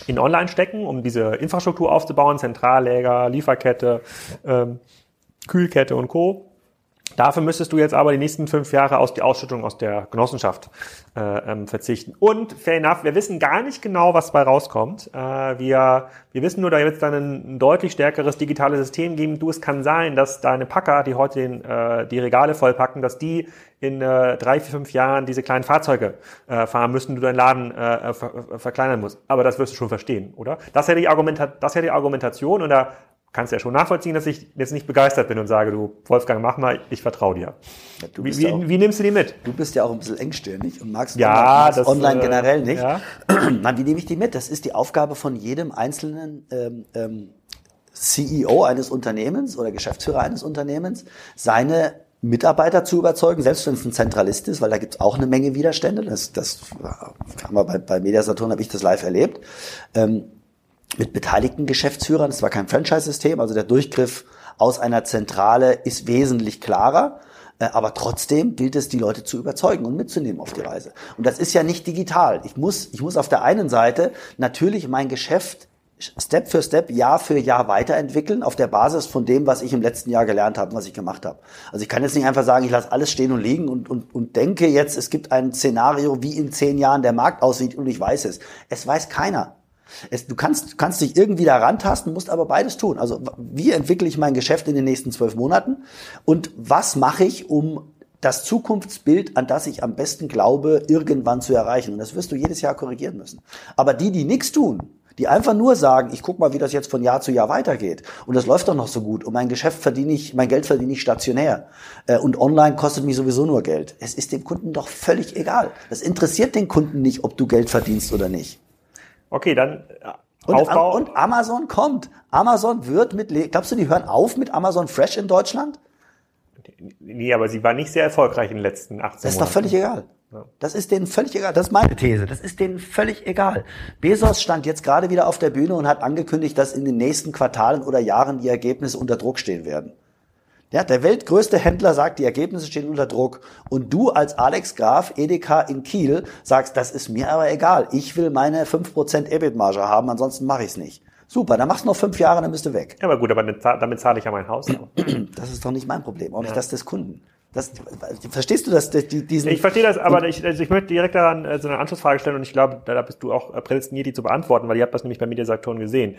in Online stecken, um diese Infrastruktur aufzubauen, Zentralläger, Lieferkette, ähm, Kühlkette und Co. Dafür müsstest du jetzt aber die nächsten fünf Jahre aus die Ausschüttung aus der Genossenschaft äh, ähm, verzichten. Und fair enough, wir wissen gar nicht genau, was dabei rauskommt. Äh, wir, wir wissen nur, da wird es dann ein, ein, deutlich stärkeres digitales System geben. Du, es kann sein, dass deine Packer, die heute den, äh, die Regale vollpacken, dass die in äh, drei, vier, fünf Jahren diese kleinen Fahrzeuge äh, fahren müssen, du deinen Laden äh, ver verkleinern musst. Aber das wirst du schon verstehen, oder? Das wäre die, Argumenta das wäre die Argumentation und da kannst ja schon nachvollziehen, dass ich jetzt nicht begeistert bin und sage, du Wolfgang, mach mal, ich vertraue dir. Ja, wie, wie, auch, wie, nimmst du die mit? Du bist ja auch ein bisschen engstirnig und magst ja, online, das, online äh, generell nicht. Ja. Mann, wie nehme ich die mit? Das ist die Aufgabe von jedem einzelnen ähm, ähm, CEO eines Unternehmens oder Geschäftsführer eines Unternehmens, seine Mitarbeiter zu überzeugen, selbst wenn es ein Zentralist ist, weil da gibt es auch eine Menge Widerstände. Das, das haben wir bei, bei Mediasaturn habe ich das live erlebt. Ähm, mit beteiligten Geschäftsführern. Es war kein Franchise-System, also der Durchgriff aus einer Zentrale ist wesentlich klarer. Äh, aber trotzdem gilt es, die Leute zu überzeugen und mitzunehmen auf die Reise. Und das ist ja nicht digital. Ich muss, ich muss auf der einen Seite natürlich mein Geschäft Step für Step, Jahr für Jahr weiterentwickeln auf der Basis von dem, was ich im letzten Jahr gelernt habe, was ich gemacht habe. Also ich kann jetzt nicht einfach sagen, ich lasse alles stehen und liegen und, und, und denke jetzt, es gibt ein Szenario, wie in zehn Jahren der Markt aussieht und ich weiß es. Es weiß keiner. Es, du kannst, kannst dich irgendwie da rantasten, musst aber beides tun. Also wie entwickle ich mein Geschäft in den nächsten zwölf Monaten und was mache ich, um das Zukunftsbild, an das ich am besten glaube, irgendwann zu erreichen. Und das wirst du jedes Jahr korrigieren müssen. Aber die, die nichts tun, die einfach nur sagen, ich guck mal, wie das jetzt von Jahr zu Jahr weitergeht. Und das läuft doch noch so gut. Und mein Geschäft verdiene ich, mein Geld verdiene ich stationär. Äh, und online kostet mich sowieso nur Geld. Es ist dem Kunden doch völlig egal. Das interessiert den Kunden nicht, ob du Geld verdienst oder nicht. Okay, dann äh, und, Aufbau. und Amazon kommt. Amazon wird mit, glaubst du, die hören auf mit Amazon Fresh in Deutschland? Nee, aber sie war nicht sehr erfolgreich in den letzten 18 Monaten. Das ist doch völlig egal. Das ist denen völlig egal. Das ist meine These. Das ist denen völlig egal. Bezos stand jetzt gerade wieder auf der Bühne und hat angekündigt, dass in den nächsten Quartalen oder Jahren die Ergebnisse unter Druck stehen werden. Ja, der weltgrößte Händler sagt, die Ergebnisse stehen unter Druck. Und du als Alex Graf, Edeka in Kiel, sagst, das ist mir aber egal. Ich will meine 5% EBIT-Marge haben, ansonsten mache ich es nicht. Super, dann machst du noch fünf Jahre, dann bist du weg. Ja, aber gut, aber damit zahle ich ja mein Haus. Das ist doch nicht mein Problem, auch nicht ja. das des Kunden. Das, verstehst du das? Die, diesen ich verstehe das, aber ich, also ich möchte direkt daran äh, so eine Anschlussfrage stellen und ich glaube, da bist du auch prädestiniert, die zu beantworten, weil ihr habt das nämlich bei Mediasaktoren gesehen.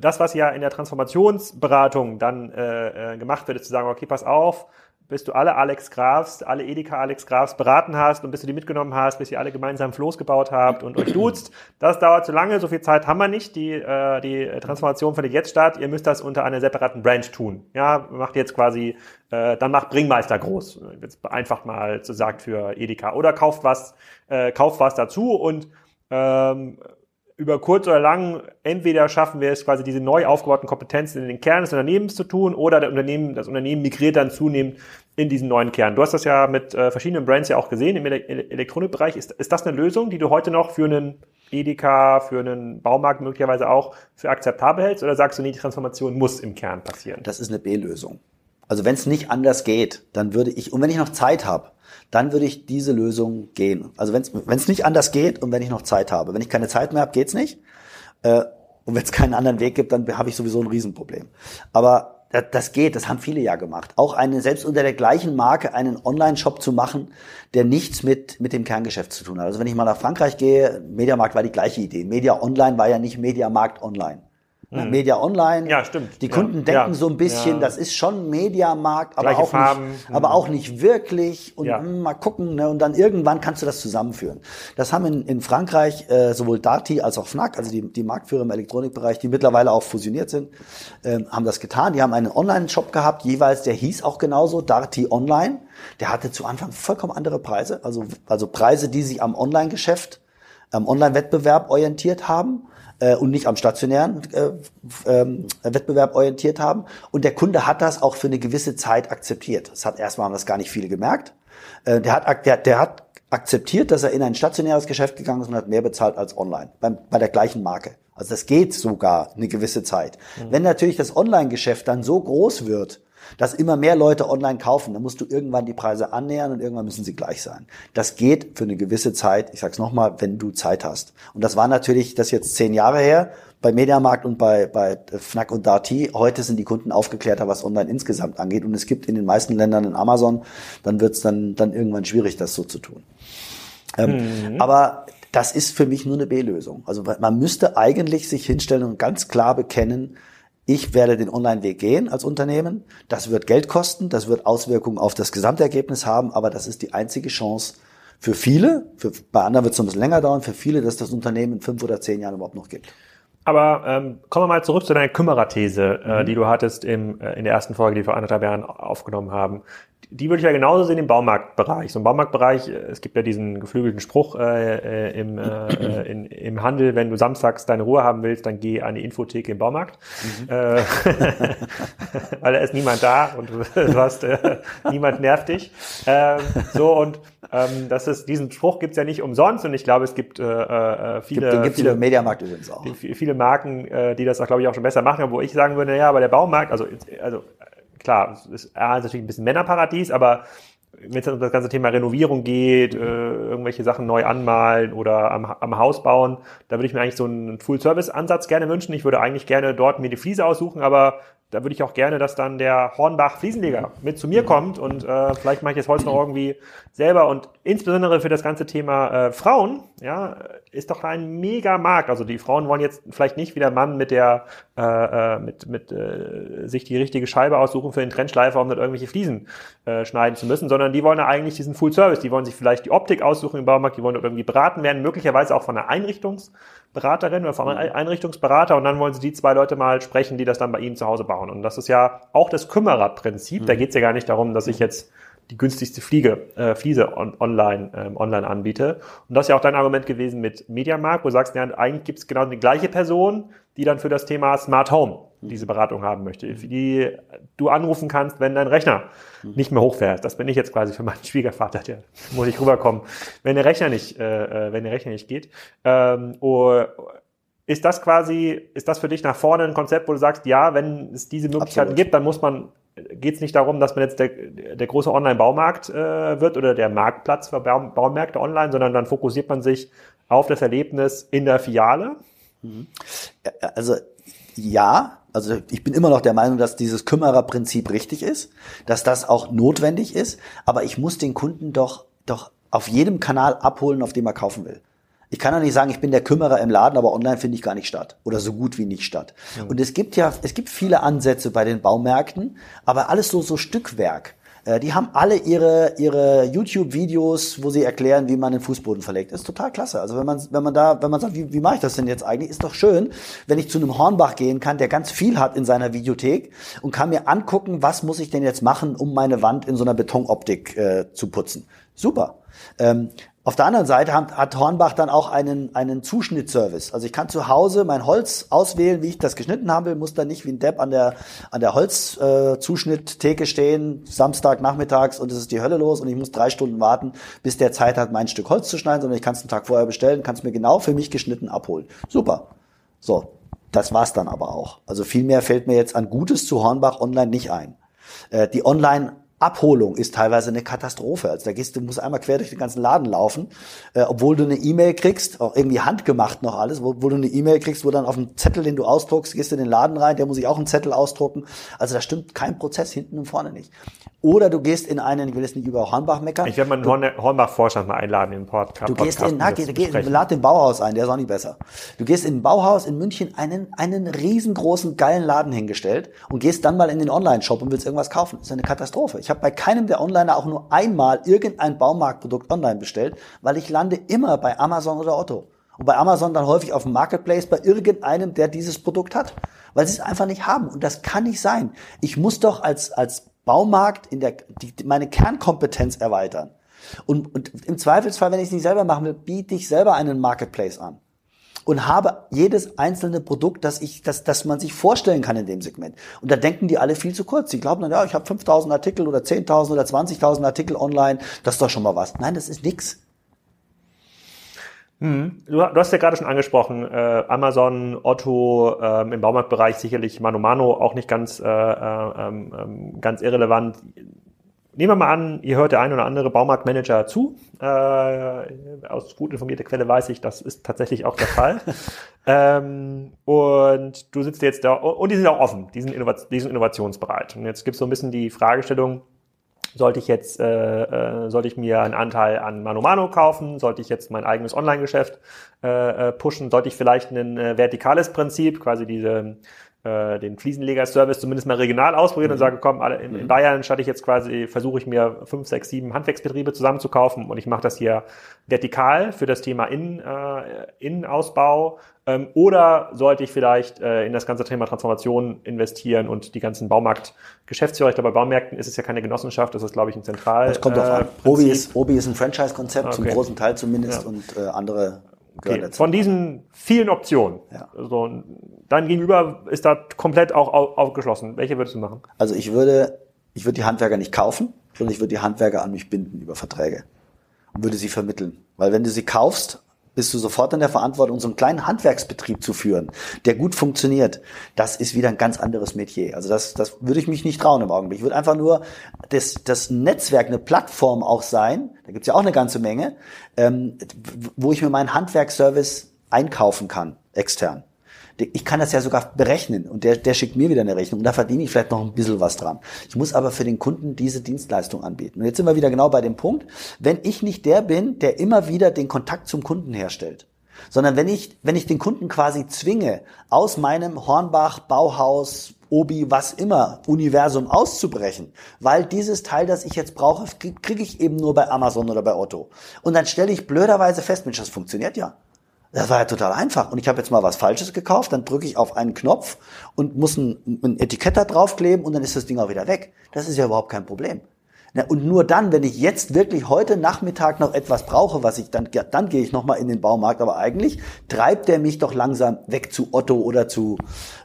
Das, was ja in der Transformationsberatung dann äh, äh gemacht wird, ist zu sagen, okay, pass auf, bis du alle Alex Grafs, alle Edeka Alex Grafs beraten hast und bis du die mitgenommen hast, bis ihr alle gemeinsam Floß gebaut habt und euch duzt. Das dauert zu lange, so viel Zeit haben wir nicht. Die, äh, die Transformation findet jetzt statt. Ihr müsst das unter einer separaten Branch tun. Ja, macht jetzt quasi, äh, dann macht Bringmeister groß. Jetzt einfach mal so sagt für Edeka. Oder kauft was, äh, kauft was dazu und ähm, über kurz oder lang, entweder schaffen wir es quasi diese neu aufgebauten Kompetenzen in den Kern des Unternehmens zu tun oder der Unternehmen, das Unternehmen migriert dann zunehmend in diesen neuen Kern. Du hast das ja mit äh, verschiedenen Brands ja auch gesehen im Ele Elektronikbereich. Ist, ist das eine Lösung, die du heute noch für einen Edeka, für einen Baumarkt möglicherweise auch für akzeptabel hältst oder sagst du, nee, die Transformation muss im Kern passieren? Das ist eine B-Lösung. Also wenn es nicht anders geht, dann würde ich, und wenn ich noch Zeit habe, dann würde ich diese Lösung gehen. Also wenn es nicht anders geht und wenn ich noch Zeit habe. Wenn ich keine Zeit mehr habe, geht's nicht. Äh, und wenn es keinen anderen Weg gibt, dann habe ich sowieso ein Riesenproblem. Aber das geht, das haben viele ja gemacht. Auch eine, selbst unter der gleichen Marke einen Online-Shop zu machen, der nichts mit, mit dem Kerngeschäft zu tun hat. Also wenn ich mal nach Frankreich gehe, Mediamarkt war die gleiche Idee. Media Online war ja nicht Mediamarkt Online. Mhm. Media Online. Ja, stimmt. Die Kunden ja. denken ja. so ein bisschen, ja. das ist schon Mediamarkt, aber auch, Farben. nicht, aber auch nicht wirklich. Und hm, mal gucken, ne? und dann irgendwann kannst du das zusammenführen. Das haben in, in Frankreich äh, sowohl Darty als auch Fnac, also die, die Marktführer im Elektronikbereich, die mittlerweile auch fusioniert sind, äh, haben das getan. Die haben einen Online-Shop gehabt, jeweils, der hieß auch genauso, Darty Online. Der hatte zu Anfang vollkommen andere Preise, also, also Preise, die sich am Online-Geschäft, am Online-Wettbewerb orientiert haben äh, und nicht am stationären äh, äh, Wettbewerb orientiert haben. Und der Kunde hat das auch für eine gewisse Zeit akzeptiert. Das hat erstmal haben das gar nicht viele gemerkt. Äh, der hat der, der hat akzeptiert, dass er in ein stationäres Geschäft gegangen ist und hat mehr bezahlt als online beim, bei der gleichen Marke. Also das geht sogar eine gewisse Zeit. Mhm. Wenn natürlich das Online-Geschäft dann so groß wird, dass immer mehr Leute online kaufen, dann musst du irgendwann die Preise annähern und irgendwann müssen sie gleich sein. Das geht für eine gewisse Zeit, ich sag's nochmal, wenn du Zeit hast. Und das war natürlich, das jetzt zehn Jahre her, bei Mediamarkt und bei, bei Fnac und Darty. Heute sind die Kunden aufgeklärter, was online insgesamt angeht. Und es gibt in den meisten Ländern in Amazon, dann wird's dann, dann irgendwann schwierig, das so zu tun. Ähm, mhm. Aber das ist für mich nur eine B-Lösung. Also man müsste eigentlich sich hinstellen und ganz klar bekennen, ich werde den Online-Weg gehen als Unternehmen. Das wird Geld kosten, das wird Auswirkungen auf das Gesamtergebnis haben, aber das ist die einzige Chance für viele, für, bei anderen wird es ein bisschen länger dauern, für viele, dass das Unternehmen in fünf oder zehn Jahren überhaupt noch gibt. Aber ähm, kommen wir mal zurück zu deiner Kümmererthese, äh, mhm. die du hattest im, äh, in der ersten Folge, die wir vor anderthalb Jahren aufgenommen haben die würde ich ja genauso sehen im Baumarktbereich. So im Baumarktbereich, äh, es gibt ja diesen geflügelten Spruch äh, äh, im, äh, in, im Handel, wenn du samstags deine Ruhe haben willst, dann geh an die Infotheke im Baumarkt. Mhm. Äh, weil da ist niemand da und du hast, äh, niemand nervt dich. Ähm, so und ähm, das ist, diesen Spruch gibt's ja nicht umsonst und ich glaube, es gibt äh, äh, viele. Den gibt's viele, im Mediamarkt übrigens auch. Viele Marken, äh, die das auch, glaube ich, auch schon besser machen, wo ich sagen würde, ja, aber der Baumarkt, also, also klar, ist A, natürlich ein bisschen Männerparadies, aber wenn es um das ganze Thema Renovierung geht, äh, irgendwelche Sachen neu anmalen oder am, am Haus bauen, da würde ich mir eigentlich so einen Full-Service-Ansatz gerne wünschen. Ich würde eigentlich gerne dort mir die Fliese aussuchen, aber da würde ich auch gerne, dass dann der Hornbach Fliesenleger mit zu mir kommt und äh, vielleicht mache ich das Holz noch irgendwie selber und insbesondere für das ganze Thema äh, Frauen, ja, ist doch ein mega Markt. Also die Frauen wollen jetzt vielleicht nicht wie der Mann mit der äh, äh, mit mit äh, sich die richtige Scheibe aussuchen für den Trennschleifer, um dort irgendwelche Fliesen äh, schneiden zu müssen, sondern die wollen ja eigentlich diesen Full Service. Die wollen sich vielleicht die Optik aussuchen im Baumarkt, die wollen dort irgendwie beraten werden, möglicherweise auch von einer Einrichtungsberaterin oder von einem Einrichtungsberater und dann wollen sie die zwei Leute mal sprechen, die das dann bei ihnen zu Hause bauen. Und das ist ja auch das Kümmererprinzip. Mhm. Da geht es ja gar nicht darum, dass ich jetzt die günstigste Fliege, äh, Fliese on, online, ähm, online anbiete. Und das ist ja auch dein Argument gewesen mit Mediamarkt, wo du sagst, ja, eigentlich gibt es genau die gleiche Person, die dann für das Thema Smart Home diese Beratung haben möchte, die du anrufen kannst, wenn dein Rechner nicht mehr hochfährt. Das bin ich jetzt quasi für meinen Schwiegervater, der muss ich rüberkommen, wenn der Rechner nicht, äh, äh wenn der Rechner nicht geht. Ähm, oh, ist das quasi, ist das für dich nach vorne ein Konzept, wo du sagst, ja, wenn es diese Möglichkeiten Absolut. gibt, dann muss man, geht es nicht darum, dass man jetzt der, der große Online-Baumarkt äh, wird oder der Marktplatz für Baumärkte online, sondern dann fokussiert man sich auf das Erlebnis in der Filiale? Mhm. Also ja, also ich bin immer noch der Meinung, dass dieses Kümmererprinzip richtig ist, dass das auch notwendig ist, aber ich muss den Kunden doch, doch auf jedem Kanal abholen, auf dem er kaufen will. Ich kann ja nicht sagen, ich bin der Kümmerer im Laden, aber online finde ich gar nicht statt oder so gut wie nicht statt. Mhm. Und es gibt ja, es gibt viele Ansätze bei den Baumärkten, aber alles so so Stückwerk. Äh, die haben alle ihre, ihre YouTube-Videos, wo sie erklären, wie man den Fußboden verlegt. Das ist total klasse. Also wenn man, wenn man da, wenn man sagt, wie, wie mache ich das denn jetzt eigentlich, ist doch schön, wenn ich zu einem Hornbach gehen kann, der ganz viel hat in seiner Videothek und kann mir angucken, was muss ich denn jetzt machen, um meine Wand in so einer Betonoptik äh, zu putzen. Super. Ähm, auf der anderen Seite hat, Hornbach dann auch einen, einen Zuschnittservice. Also ich kann zu Hause mein Holz auswählen, wie ich das geschnitten haben will, muss dann nicht wie ein Depp an der, an der Holzzuschnitttheke äh, stehen, Samstag nachmittags und es ist die Hölle los und ich muss drei Stunden warten, bis der Zeit hat, mein Stück Holz zu schneiden, sondern ich kann es einen Tag vorher bestellen, kann es mir genau für mich geschnitten abholen. Super. So, das war's dann aber auch. Also viel mehr fällt mir jetzt an Gutes zu Hornbach online nicht ein. Äh, die Online Abholung ist teilweise eine Katastrophe. Also da gehst du musst einmal quer durch den ganzen Laden laufen, äh, obwohl du eine E-Mail kriegst, auch irgendwie handgemacht noch alles, wo, wo du eine E-Mail kriegst, wo dann auf dem Zettel, den du ausdruckst, gehst du in den Laden rein, der muss ich auch einen Zettel ausdrucken. Also da stimmt kein Prozess hinten und vorne nicht. Oder du gehst in einen, ich will jetzt nicht über Hornbach meckern. Ich werde meinen Hornbach-Vorstand mal einladen in den Podcast. Du gehst in, na, geh, geh, lad den Bauhaus ein, der ist auch nicht besser. Du gehst in ein Bauhaus in München, einen, einen riesengroßen, geilen Laden hingestellt und gehst dann mal in den Online-Shop und willst irgendwas kaufen. Das ist eine Katastrophe. Ich habe bei keinem der Onliner auch nur einmal irgendein Baumarktprodukt online bestellt, weil ich lande immer bei Amazon oder Otto. Und bei Amazon dann häufig auf dem Marketplace bei irgendeinem, der dieses Produkt hat. Weil sie es einfach nicht haben. Und das kann nicht sein. Ich muss doch als, als Baumarkt in der, die, meine Kernkompetenz erweitern. Und, und im Zweifelsfall, wenn ich es nicht selber machen will, biete ich selber einen Marketplace an und habe jedes einzelne Produkt, das ich, das, das man sich vorstellen kann in dem Segment. Und da denken die alle viel zu kurz. Sie glauben dann, ja, ich habe 5000 Artikel oder 10.000 oder 20.000 Artikel online, das ist doch schon mal was. Nein, das ist nix. Hm. Du, hast ja gerade schon angesprochen, äh, Amazon, Otto, ähm, im Baumarktbereich sicherlich Mano Mano auch nicht ganz, äh, äh, ähm, ganz irrelevant. Nehmen wir mal an, ihr hört der ein oder andere Baumarktmanager zu. Äh, aus gut informierter Quelle weiß ich, das ist tatsächlich auch der Fall. ähm, und du sitzt jetzt da, und die sind auch offen, die sind, innovat die sind innovationsbereit. Und jetzt gibt es so ein bisschen die Fragestellung, sollte ich jetzt, äh, äh, sollte ich mir einen Anteil an Mano Mano kaufen? Sollte ich jetzt mein eigenes Online-Geschäft äh, äh, pushen? Sollte ich vielleicht ein äh, vertikales Prinzip, quasi diese äh, den Fliesenleger-Service zumindest mal regional ausprobieren mhm. und sage, komm, alle, in, in mhm. Bayern statt ich jetzt quasi, versuche ich mir fünf, sechs, sieben Handwerksbetriebe zusammenzukaufen und ich mache das hier vertikal für das Thema Innen, äh, Innenausbau ähm, oder sollte ich vielleicht äh, in das ganze Thema Transformation investieren und die ganzen Baumarkt-Geschäftsführer, ich glaube, bei Baumärkten ist es ja keine Genossenschaft, das ist, glaube ich, ein Zentral. Das kommt drauf an. Äh, Obi ist, Obi ist ein Franchise-Konzept, okay. zum großen Teil zumindest, ja. und äh, andere Okay. Von diesen vielen Optionen. Ja. Also, dein Gegenüber ist da komplett auch aufgeschlossen. Welche würdest du machen? Also ich würde, ich würde die Handwerker nicht kaufen, sondern ich würde die Handwerker an mich binden über Verträge und würde sie vermitteln. Weil wenn du sie kaufst, bist du sofort in der Verantwortung, so einen kleinen Handwerksbetrieb zu führen, der gut funktioniert. Das ist wieder ein ganz anderes Metier. Also das, das würde ich mich nicht trauen im Augenblick. Ich würde einfach nur das, das Netzwerk, eine Plattform auch sein, da gibt's ja auch eine ganze Menge, ähm, wo ich mir meinen Handwerksservice einkaufen kann, extern ich kann das ja sogar berechnen und der, der schickt mir wieder eine Rechnung und da verdiene ich vielleicht noch ein bisschen was dran. Ich muss aber für den Kunden diese Dienstleistung anbieten. Und jetzt sind wir wieder genau bei dem Punkt, wenn ich nicht der bin, der immer wieder den Kontakt zum Kunden herstellt, sondern wenn ich, wenn ich den Kunden quasi zwinge, aus meinem Hornbach, Bauhaus, Obi, was immer, Universum auszubrechen, weil dieses Teil, das ich jetzt brauche, kriege ich eben nur bei Amazon oder bei Otto. Und dann stelle ich blöderweise fest, Mensch, das funktioniert ja. Das war ja total einfach. Und ich habe jetzt mal was Falsches gekauft, dann drücke ich auf einen Knopf und muss ein, ein Etikett da draufkleben und dann ist das Ding auch wieder weg. Das ist ja überhaupt kein Problem. Und nur dann, wenn ich jetzt wirklich heute Nachmittag noch etwas brauche, was ich dann, dann gehe ich nochmal in den Baumarkt. Aber eigentlich treibt der mich doch langsam weg zu Otto oder zu,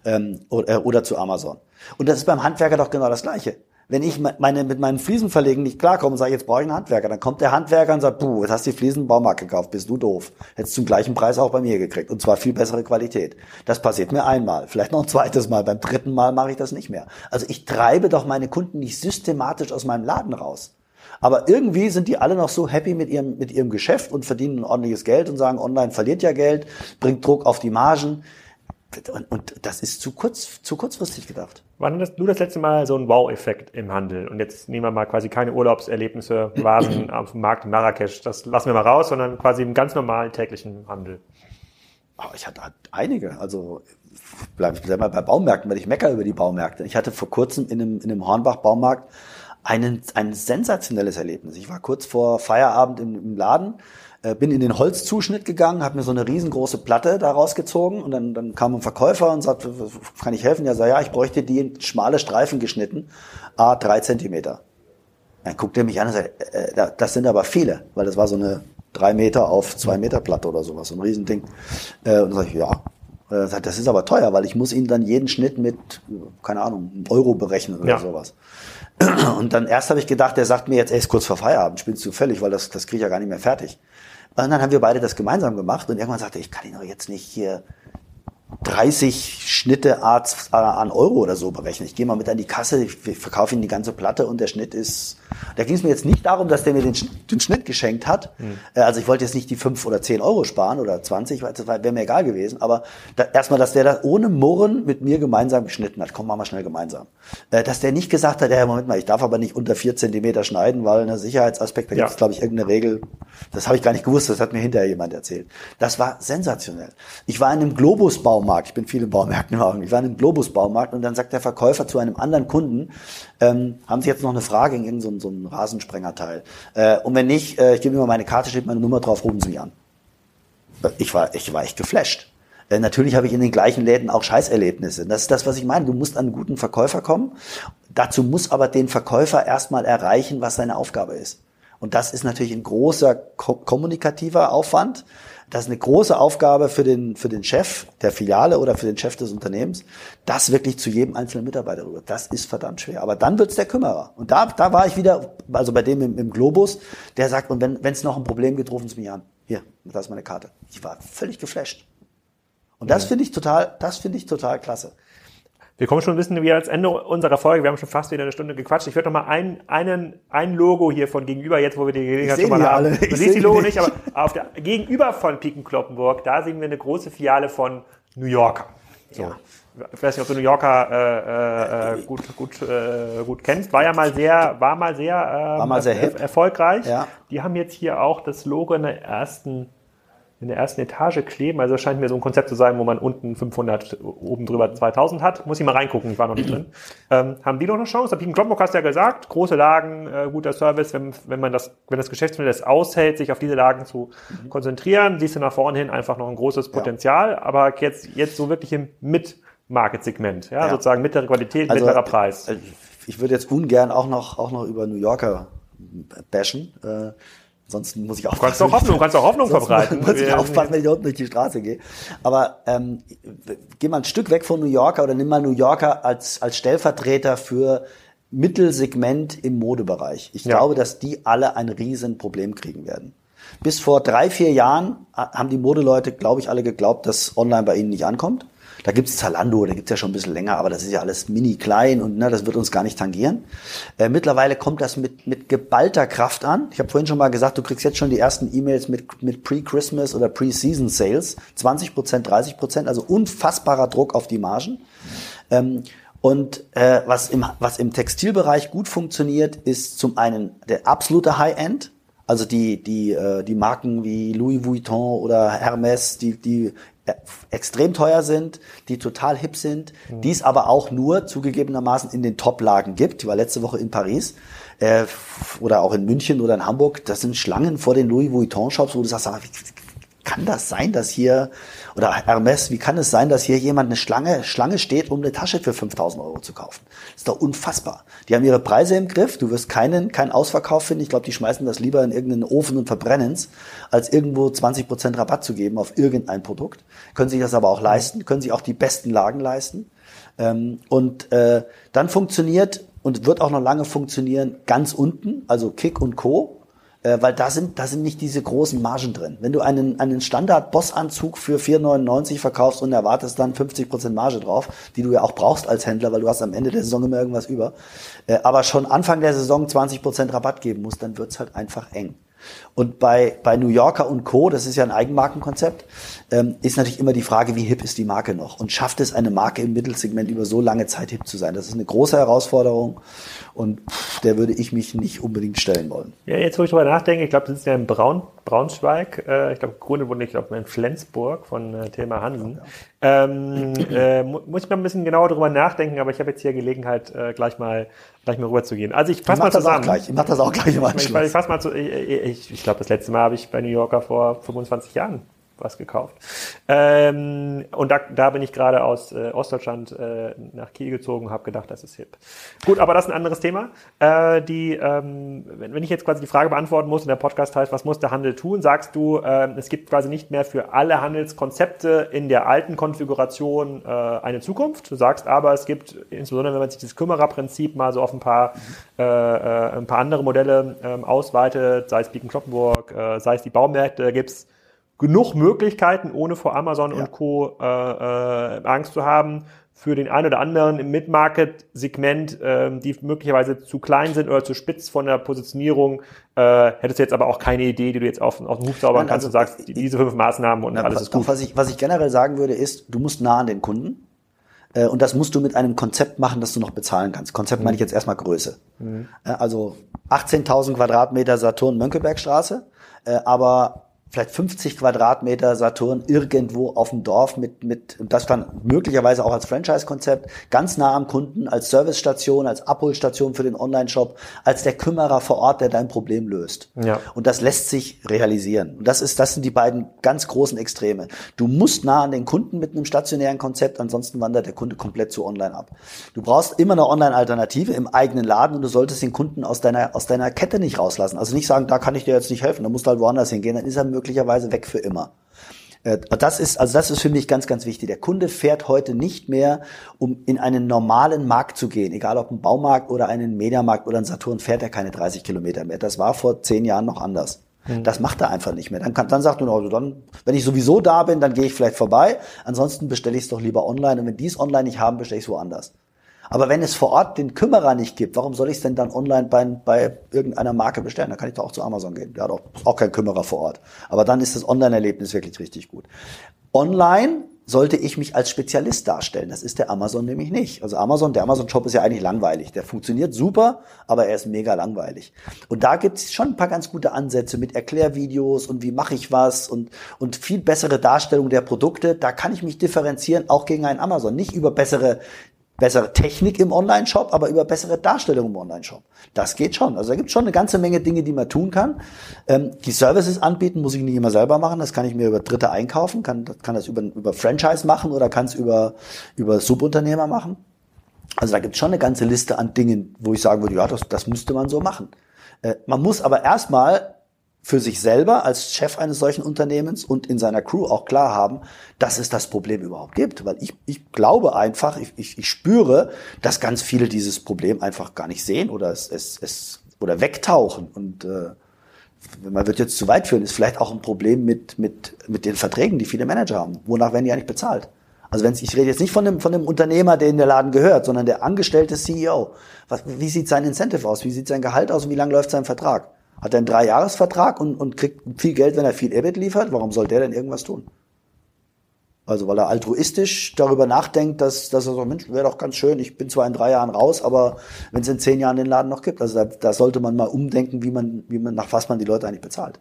ähm, oder, äh, oder zu Amazon. Und das ist beim Handwerker doch genau das Gleiche. Wenn ich meine, mit meinen Fliesenverlegen nicht klarkomme und sage, jetzt brauche ich einen Handwerker, dann kommt der Handwerker und sagt, puh, jetzt hast du die Fliesen im Baumarkt gekauft, bist du doof. Hättest zum gleichen Preis auch bei mir gekriegt und zwar viel bessere Qualität. Das passiert mir einmal, vielleicht noch ein zweites Mal, beim dritten Mal mache ich das nicht mehr. Also ich treibe doch meine Kunden nicht systematisch aus meinem Laden raus. Aber irgendwie sind die alle noch so happy mit ihrem, mit ihrem Geschäft und verdienen ein ordentliches Geld und sagen, online verliert ja Geld, bringt Druck auf die Margen. Und, und das ist zu kurz, zu kurzfristig gedacht. Wann hast du das letzte Mal so ein Wow-Effekt im Handel? Und jetzt nehmen wir mal quasi keine Urlaubserlebnisse, Vasen auf dem Markt in Marrakesch. Das lassen wir mal raus, sondern quasi im ganz normalen täglichen Handel. Oh, ich hatte einige. Also bleib ich mal bei Baumärkten, weil ich mecker über die Baumärkte. Ich hatte vor kurzem in einem, in einem Hornbach-Baumarkt einen, ein sensationelles Erlebnis. Ich war kurz vor Feierabend im, im Laden bin in den Holzzuschnitt gegangen, habe mir so eine riesengroße Platte da rausgezogen und dann, dann kam ein Verkäufer und sagte, kann ich helfen? Ja, sag, ja, ich bräuchte die in schmale Streifen geschnitten, a drei Zentimeter. Dann guckt er mich an und sagt, äh, äh das sind aber viele, weil das war so eine drei Meter auf zwei Meter Platte oder sowas, so ein Riesending. Äh, und dann sag ich, ja, äh, das ist aber teuer, weil ich muss Ihnen dann jeden Schnitt mit, keine Ahnung, einem Euro berechnen oder ja. sowas. Und dann erst habe ich gedacht, der sagt mir jetzt, ey, ist kurz vor Feierabend, spielst du völlig, weil das, das kriege ich ja gar nicht mehr fertig. Und dann haben wir beide das gemeinsam gemacht und irgendwann sagte ich, kann ihn doch jetzt nicht hier 30 Schnitte an Euro oder so berechnen. Ich gehe mal mit an die Kasse, ich verkaufe Ihnen die ganze Platte und der Schnitt ist. Da ging es mir jetzt nicht darum, dass der mir den, den Schnitt geschenkt hat. Mhm. Also ich wollte jetzt nicht die 5 oder 10 Euro sparen oder 20, weil das wäre mir egal gewesen. Aber da, erstmal, dass der da ohne Murren mit mir gemeinsam geschnitten hat. Komm, machen wir schnell gemeinsam. Äh, dass der nicht gesagt hat, ja, Moment mal, ich darf aber nicht unter 4 Zentimeter schneiden, weil eine Sicherheitsaspekt, da ja. gibt es, glaube ich, irgendeine Regel. Das habe ich gar nicht gewusst, das hat mir hinterher jemand erzählt. Das war sensationell. Ich war in einem Globus-Baumarkt, ich bin viel im Baumärkten ich war in einem Globus-Baumarkt und dann sagt der Verkäufer zu einem anderen Kunden, ähm, haben Sie jetzt noch eine Frage in so, so Rasensprengerteil? Äh, und wenn nicht, äh, ich gebe Ihnen mal meine Karte, steht meine Nummer drauf, rufen Sie mich an. Ich war, ich war echt geflasht. Äh, natürlich habe ich in den gleichen Läden auch Scheißerlebnisse. Das ist das, was ich meine. Du musst an einen guten Verkäufer kommen. Dazu muss aber den Verkäufer erstmal erreichen, was seine Aufgabe ist. Und das ist natürlich ein großer ko kommunikativer Aufwand. Das ist eine große Aufgabe für den, für den Chef der Filiale oder für den Chef des Unternehmens, das wirklich zu jedem einzelnen Mitarbeiter rüber. Das ist verdammt schwer. Aber dann wird's der Kümmerer. Und da, da war ich wieder, also bei dem im, im Globus, der sagt, und wenn es noch ein Problem gibt, rufen Sie mich an. Hier, da ist meine Karte. Ich war völlig geflasht. Und das ja. finde ich total, das finde ich total klasse. Wir kommen schon ein bisschen wieder als Ende unserer Folge. Wir haben schon fast wieder eine Stunde gequatscht. Ich würde noch mal ein, einen, ein Logo hier von gegenüber, jetzt wo wir die Gelegenheit schon mal haben. Alle. Du siehst die Logo nicht, aber auf der, gegenüber von Piken Kloppenburg, da sehen wir eine große Filiale von New Yorker. So. Ja. Ich weiß nicht, ob du New Yorker äh, äh, gut, gut, äh, gut kennst. War ja mal sehr, war mal sehr, äh, war mal sehr er, erfolgreich. Ja. Die haben jetzt hier auch das Logo in der ersten in der ersten Etage kleben. Also das scheint mir so ein Konzept zu sein, wo man unten 500, oben drüber 2000 hat. Muss ich mal reingucken, ich war noch nicht drin. Ähm, haben die noch eine Chance? Piken Kloppenburg hast du ja gesagt, große Lagen, äh, guter Service, wenn, wenn man das, wenn das Geschäftsmodell es aushält, sich auf diese Lagen zu mhm. konzentrieren, siehst du nach vorne hin einfach noch ein großes Potenzial, ja. aber jetzt, jetzt so wirklich im Mit-Market-Segment, ja, ja, sozusagen mittlere Qualität, also, mittlerer Preis. Äh, ich würde jetzt ungern auch noch, auch noch über New Yorker bashen. Äh, Ansonsten muss ich. Du kannst auch Hoffnung, kannst auch Hoffnung verbreiten. Muss ich aufpassen, wenn ich unten durch die Straße gehe. Aber ähm, geh mal ein Stück weg von New Yorker oder nimm mal New Yorker als, als Stellvertreter für Mittelsegment im Modebereich. Ich ja. glaube, dass die alle ein Riesenproblem kriegen werden. Bis vor drei, vier Jahren haben die Modeleute, glaube ich, alle geglaubt, dass online bei ihnen nicht ankommt. Da gibt's Zalando, da gibt's ja schon ein bisschen länger, aber das ist ja alles mini klein und ne, das wird uns gar nicht tangieren. Äh, mittlerweile kommt das mit, mit geballter Kraft an. Ich habe vorhin schon mal gesagt, du kriegst jetzt schon die ersten E-Mails mit, mit Pre-Christmas oder Pre-Season Sales. 20 Prozent, 30 Prozent, also unfassbarer Druck auf die Margen. Ähm, und äh, was, im, was im Textilbereich gut funktioniert, ist zum einen der absolute High-End, also die, die, äh, die Marken wie Louis Vuitton oder Hermes, die, die extrem teuer sind, die total hip sind, mhm. die es aber auch nur zugegebenermaßen in den Top-Lagen gibt. Ich war letzte Woche in Paris äh, oder auch in München oder in Hamburg. Das sind Schlangen vor den Louis Vuitton-Shops, wo du sagst, kann das sein, dass hier, oder Hermes, wie kann es sein, dass hier jemand eine Schlange, Schlange steht, um eine Tasche für 5000 Euro zu kaufen? Das ist doch unfassbar. Die haben ihre Preise im Griff, du wirst keinen, keinen Ausverkauf finden. Ich glaube, die schmeißen das lieber in irgendeinen Ofen und verbrennen es, als irgendwo 20 Prozent Rabatt zu geben auf irgendein Produkt. Können sich das aber auch leisten, können sich auch die besten Lagen leisten. Ähm, und äh, dann funktioniert und wird auch noch lange funktionieren ganz unten, also Kick und Co äh, weil da sind, da sind nicht diese großen Margen drin. Wenn du einen, einen Standard-Boss-Anzug für 4,99 verkaufst und erwartest dann 50% Marge drauf, die du ja auch brauchst als Händler, weil du hast am Ende der Saison immer irgendwas über, äh, aber schon Anfang der Saison 20% Rabatt geben musst, dann wird's halt einfach eng. Und bei, bei New Yorker und Co., das ist ja ein Eigenmarkenkonzept, ähm, ist natürlich immer die Frage, wie hip ist die Marke noch? Und schafft es eine Marke im Mittelsegment über so lange Zeit hip zu sein? Das ist eine große Herausforderung und pff, der würde ich mich nicht unbedingt stellen wollen. Ja, jetzt wo ich drüber nachdenke, ich glaube, das ist ja in Braun, Braunschweig, äh, ich glaube, Grunde wurde, ich glaube, in Flensburg von äh, Thema Hansen. Ähm, äh, muss ich mal ein bisschen genauer drüber nachdenken, aber ich habe jetzt hier Gelegenheit, äh, gleich mal gleich mal rüber zu gehen. Also ich fasse mal zusammen. Das auch gleich. Ich mache das auch gleich im Anschluss. Ich, ich fasse mal zu, ich, ich, ich glaube, das letzte Mal habe ich bei New Yorker vor 25 Jahren was gekauft. Ähm, und da, da bin ich gerade aus äh, Ostdeutschland äh, nach Kiel gezogen und habe gedacht, das ist hip. Gut, aber das ist ein anderes Thema. Äh, die, ähm, wenn, wenn ich jetzt quasi die Frage beantworten muss, und der Podcast heißt, was muss der Handel tun, sagst du, äh, es gibt quasi nicht mehr für alle Handelskonzepte in der alten Konfiguration äh, eine Zukunft. Du sagst aber, es gibt, insbesondere wenn man sich das Kümmererprinzip mal so auf ein paar, äh, äh, ein paar andere Modelle äh, ausweitet, sei es Beacon Kloppenburg, äh, sei es die Baumärkte, gibt's genug Möglichkeiten, ohne vor Amazon ja. und Co. Äh, äh, Angst zu haben, für den einen oder anderen im Mid-Market-Segment, äh, die möglicherweise zu klein sind oder zu spitz von der Positionierung, äh, hättest du jetzt aber auch keine Idee, die du jetzt auf, auf den Huf zaubern Nein, kannst also, und sagst, diese fünf Maßnahmen und na, alles ist gut. Was ich, was ich generell sagen würde, ist, du musst nah an den Kunden. Äh, und das musst du mit einem Konzept machen, das du noch bezahlen kannst. Konzept mhm. meine ich jetzt erstmal Größe. Mhm. Also 18.000 Quadratmeter Saturn Mönckebergstraße, äh, aber vielleicht 50 Quadratmeter Saturn irgendwo auf dem Dorf mit, mit, das dann möglicherweise auch als Franchise-Konzept, ganz nah am Kunden, als Servicestation, als Abholstation für den Online-Shop, als der Kümmerer vor Ort, der dein Problem löst. Ja. Und das lässt sich realisieren. Und das ist, das sind die beiden ganz großen Extreme. Du musst nah an den Kunden mit einem stationären Konzept, ansonsten wandert der Kunde komplett zu online ab. Du brauchst immer eine Online-Alternative im eigenen Laden und du solltest den Kunden aus deiner, aus deiner Kette nicht rauslassen. Also nicht sagen, da kann ich dir jetzt nicht helfen, da musst du halt woanders hingehen, dann ist er möglich möglicherweise weg für immer. Äh, das ist, also das ist für mich ganz, ganz wichtig. Der Kunde fährt heute nicht mehr, um in einen normalen Markt zu gehen, egal ob ein Baumarkt oder einen Mediamarkt oder ein Saturn, fährt er keine 30 Kilometer mehr. Das war vor zehn Jahren noch anders. Mhm. Das macht er einfach nicht mehr. Dann, kann, dann sagt er, also dann, wenn ich sowieso da bin, dann gehe ich vielleicht vorbei. Ansonsten bestelle ich es doch lieber online. Und wenn die es online nicht haben, bestelle ich es woanders. Aber wenn es vor Ort den Kümmerer nicht gibt, warum soll ich es denn dann online bei, bei irgendeiner Marke bestellen? Da kann ich doch auch zu Amazon gehen. Der hat auch, auch keinen Kümmerer vor Ort. Aber dann ist das Online-Erlebnis wirklich richtig gut. Online sollte ich mich als Spezialist darstellen. Das ist der Amazon nämlich nicht. Also Amazon, der Amazon-Shop ist ja eigentlich langweilig. Der funktioniert super, aber er ist mega langweilig. Und da gibt es schon ein paar ganz gute Ansätze mit Erklärvideos und wie mache ich was und, und viel bessere Darstellung der Produkte. Da kann ich mich differenzieren, auch gegen einen Amazon. Nicht über bessere bessere Technik im Online-Shop, aber über bessere Darstellung im Online-Shop. Das geht schon. Also da gibt es schon eine ganze Menge Dinge, die man tun kann. Ähm, die Services anbieten muss ich nicht immer selber machen. Das kann ich mir über Dritte einkaufen, kann, kann das über, über Franchise machen oder kann es über, über Subunternehmer machen. Also da gibt es schon eine ganze Liste an Dingen, wo ich sagen würde, ja, das, das müsste man so machen. Äh, man muss aber erstmal für sich selber als Chef eines solchen Unternehmens und in seiner Crew auch klar haben, dass es das Problem überhaupt gibt. Weil ich, ich glaube einfach, ich, ich, ich spüre, dass ganz viele dieses Problem einfach gar nicht sehen oder es, es, es oder wegtauchen. Und äh, man wird jetzt zu weit führen, ist vielleicht auch ein Problem mit, mit, mit den Verträgen, die viele Manager haben. Wonach werden die eigentlich bezahlt? Also wenn ich rede jetzt nicht von dem, von dem Unternehmer, der in der Laden gehört, sondern der angestellte CEO. Was, wie sieht sein Incentive aus? Wie sieht sein Gehalt aus und wie lange läuft sein Vertrag? Hat er einen Dreijahresvertrag und, und kriegt viel Geld, wenn er viel EBIT liefert? Warum soll der denn irgendwas tun? Also weil er altruistisch darüber nachdenkt, dass, dass er so, Mensch, wäre doch ganz schön, ich bin zwar in drei Jahren raus, aber wenn es in zehn Jahren den Laden noch gibt, also da, da sollte man mal umdenken, wie man, wie man, nach was man die Leute eigentlich bezahlt.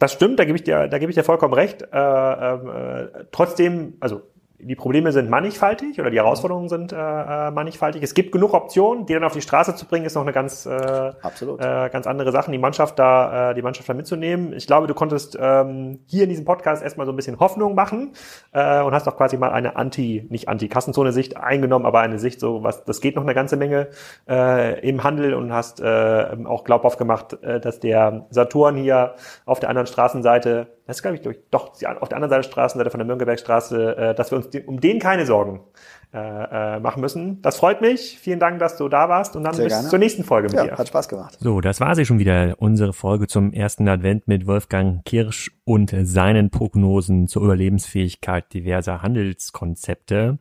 Das stimmt, da gebe ich dir, da gebe ich dir vollkommen recht. Äh, äh, trotzdem, also die Probleme sind mannigfaltig oder die Herausforderungen sind äh, äh, mannigfaltig. Es gibt genug Optionen, die dann auf die Straße zu bringen, ist noch eine ganz, äh, Absolut. Äh, ganz andere Sache, die Mannschaft da, äh, die Mannschaft da mitzunehmen. Ich glaube, du konntest ähm, hier in diesem Podcast erstmal so ein bisschen Hoffnung machen äh, und hast auch quasi mal eine Anti, nicht Anti-Kassenzone-Sicht eingenommen, aber eine Sicht so, was, das geht noch eine ganze Menge äh, im Handel und hast äh, auch glaubhaft gemacht, äh, dass der Saturn hier auf der anderen Straßenseite das ist, glaube ich, durch, doch auf der anderen Seite der Straßenseite von der Mürnbergstraße, äh, dass wir uns um den keine Sorgen äh, äh, machen müssen. Das freut mich. Vielen Dank, dass du da warst und dann Sehr bis gerne. zur nächsten Folge mit ja, dir. Hat Spaß gemacht. So, das war sie schon wieder, unsere Folge zum ersten Advent mit Wolfgang Kirsch und seinen Prognosen zur Überlebensfähigkeit diverser Handelskonzepte.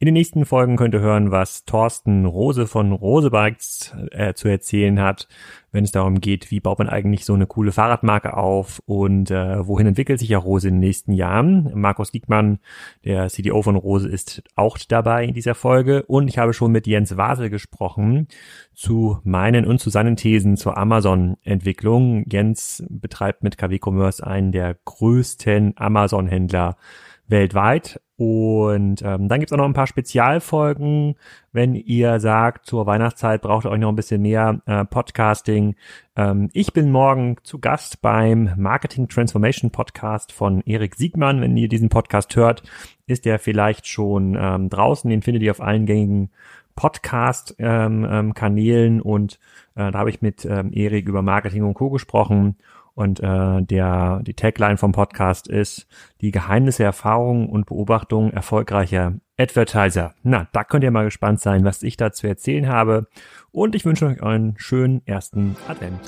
In den nächsten Folgen könnt ihr hören, was Thorsten Rose von Rose Bikes äh, zu erzählen hat, wenn es darum geht, wie baut man eigentlich so eine coole Fahrradmarke auf und äh, wohin entwickelt sich ja Rose in den nächsten Jahren. Markus Diekmann, der CDO von Rose, ist auch dabei in dieser Folge und ich habe schon mit Jens Wasel gesprochen zu meinen und zu seinen Thesen zur Amazon-Entwicklung. Jens betreibt mit KW Commerce einen der größten Amazon-Händler weltweit. Und ähm, dann gibt's auch noch ein paar Spezialfolgen, wenn ihr sagt, zur Weihnachtszeit braucht ihr euch noch ein bisschen mehr äh, Podcasting. Ähm, ich bin morgen zu Gast beim Marketing Transformation Podcast von Erik Siegmann. Wenn ihr diesen Podcast hört, ist der vielleicht schon ähm, draußen. Den findet ihr auf allen gängigen Podcast-Kanälen ähm, ähm, und äh, da habe ich mit ähm, Erik über Marketing und Co. gesprochen und äh, der, die Tagline vom Podcast ist die Geheimnisse, Erfahrungen und Beobachtungen erfolgreicher Advertiser. Na, da könnt ihr mal gespannt sein, was ich da zu erzählen habe. Und ich wünsche euch einen schönen ersten Advent.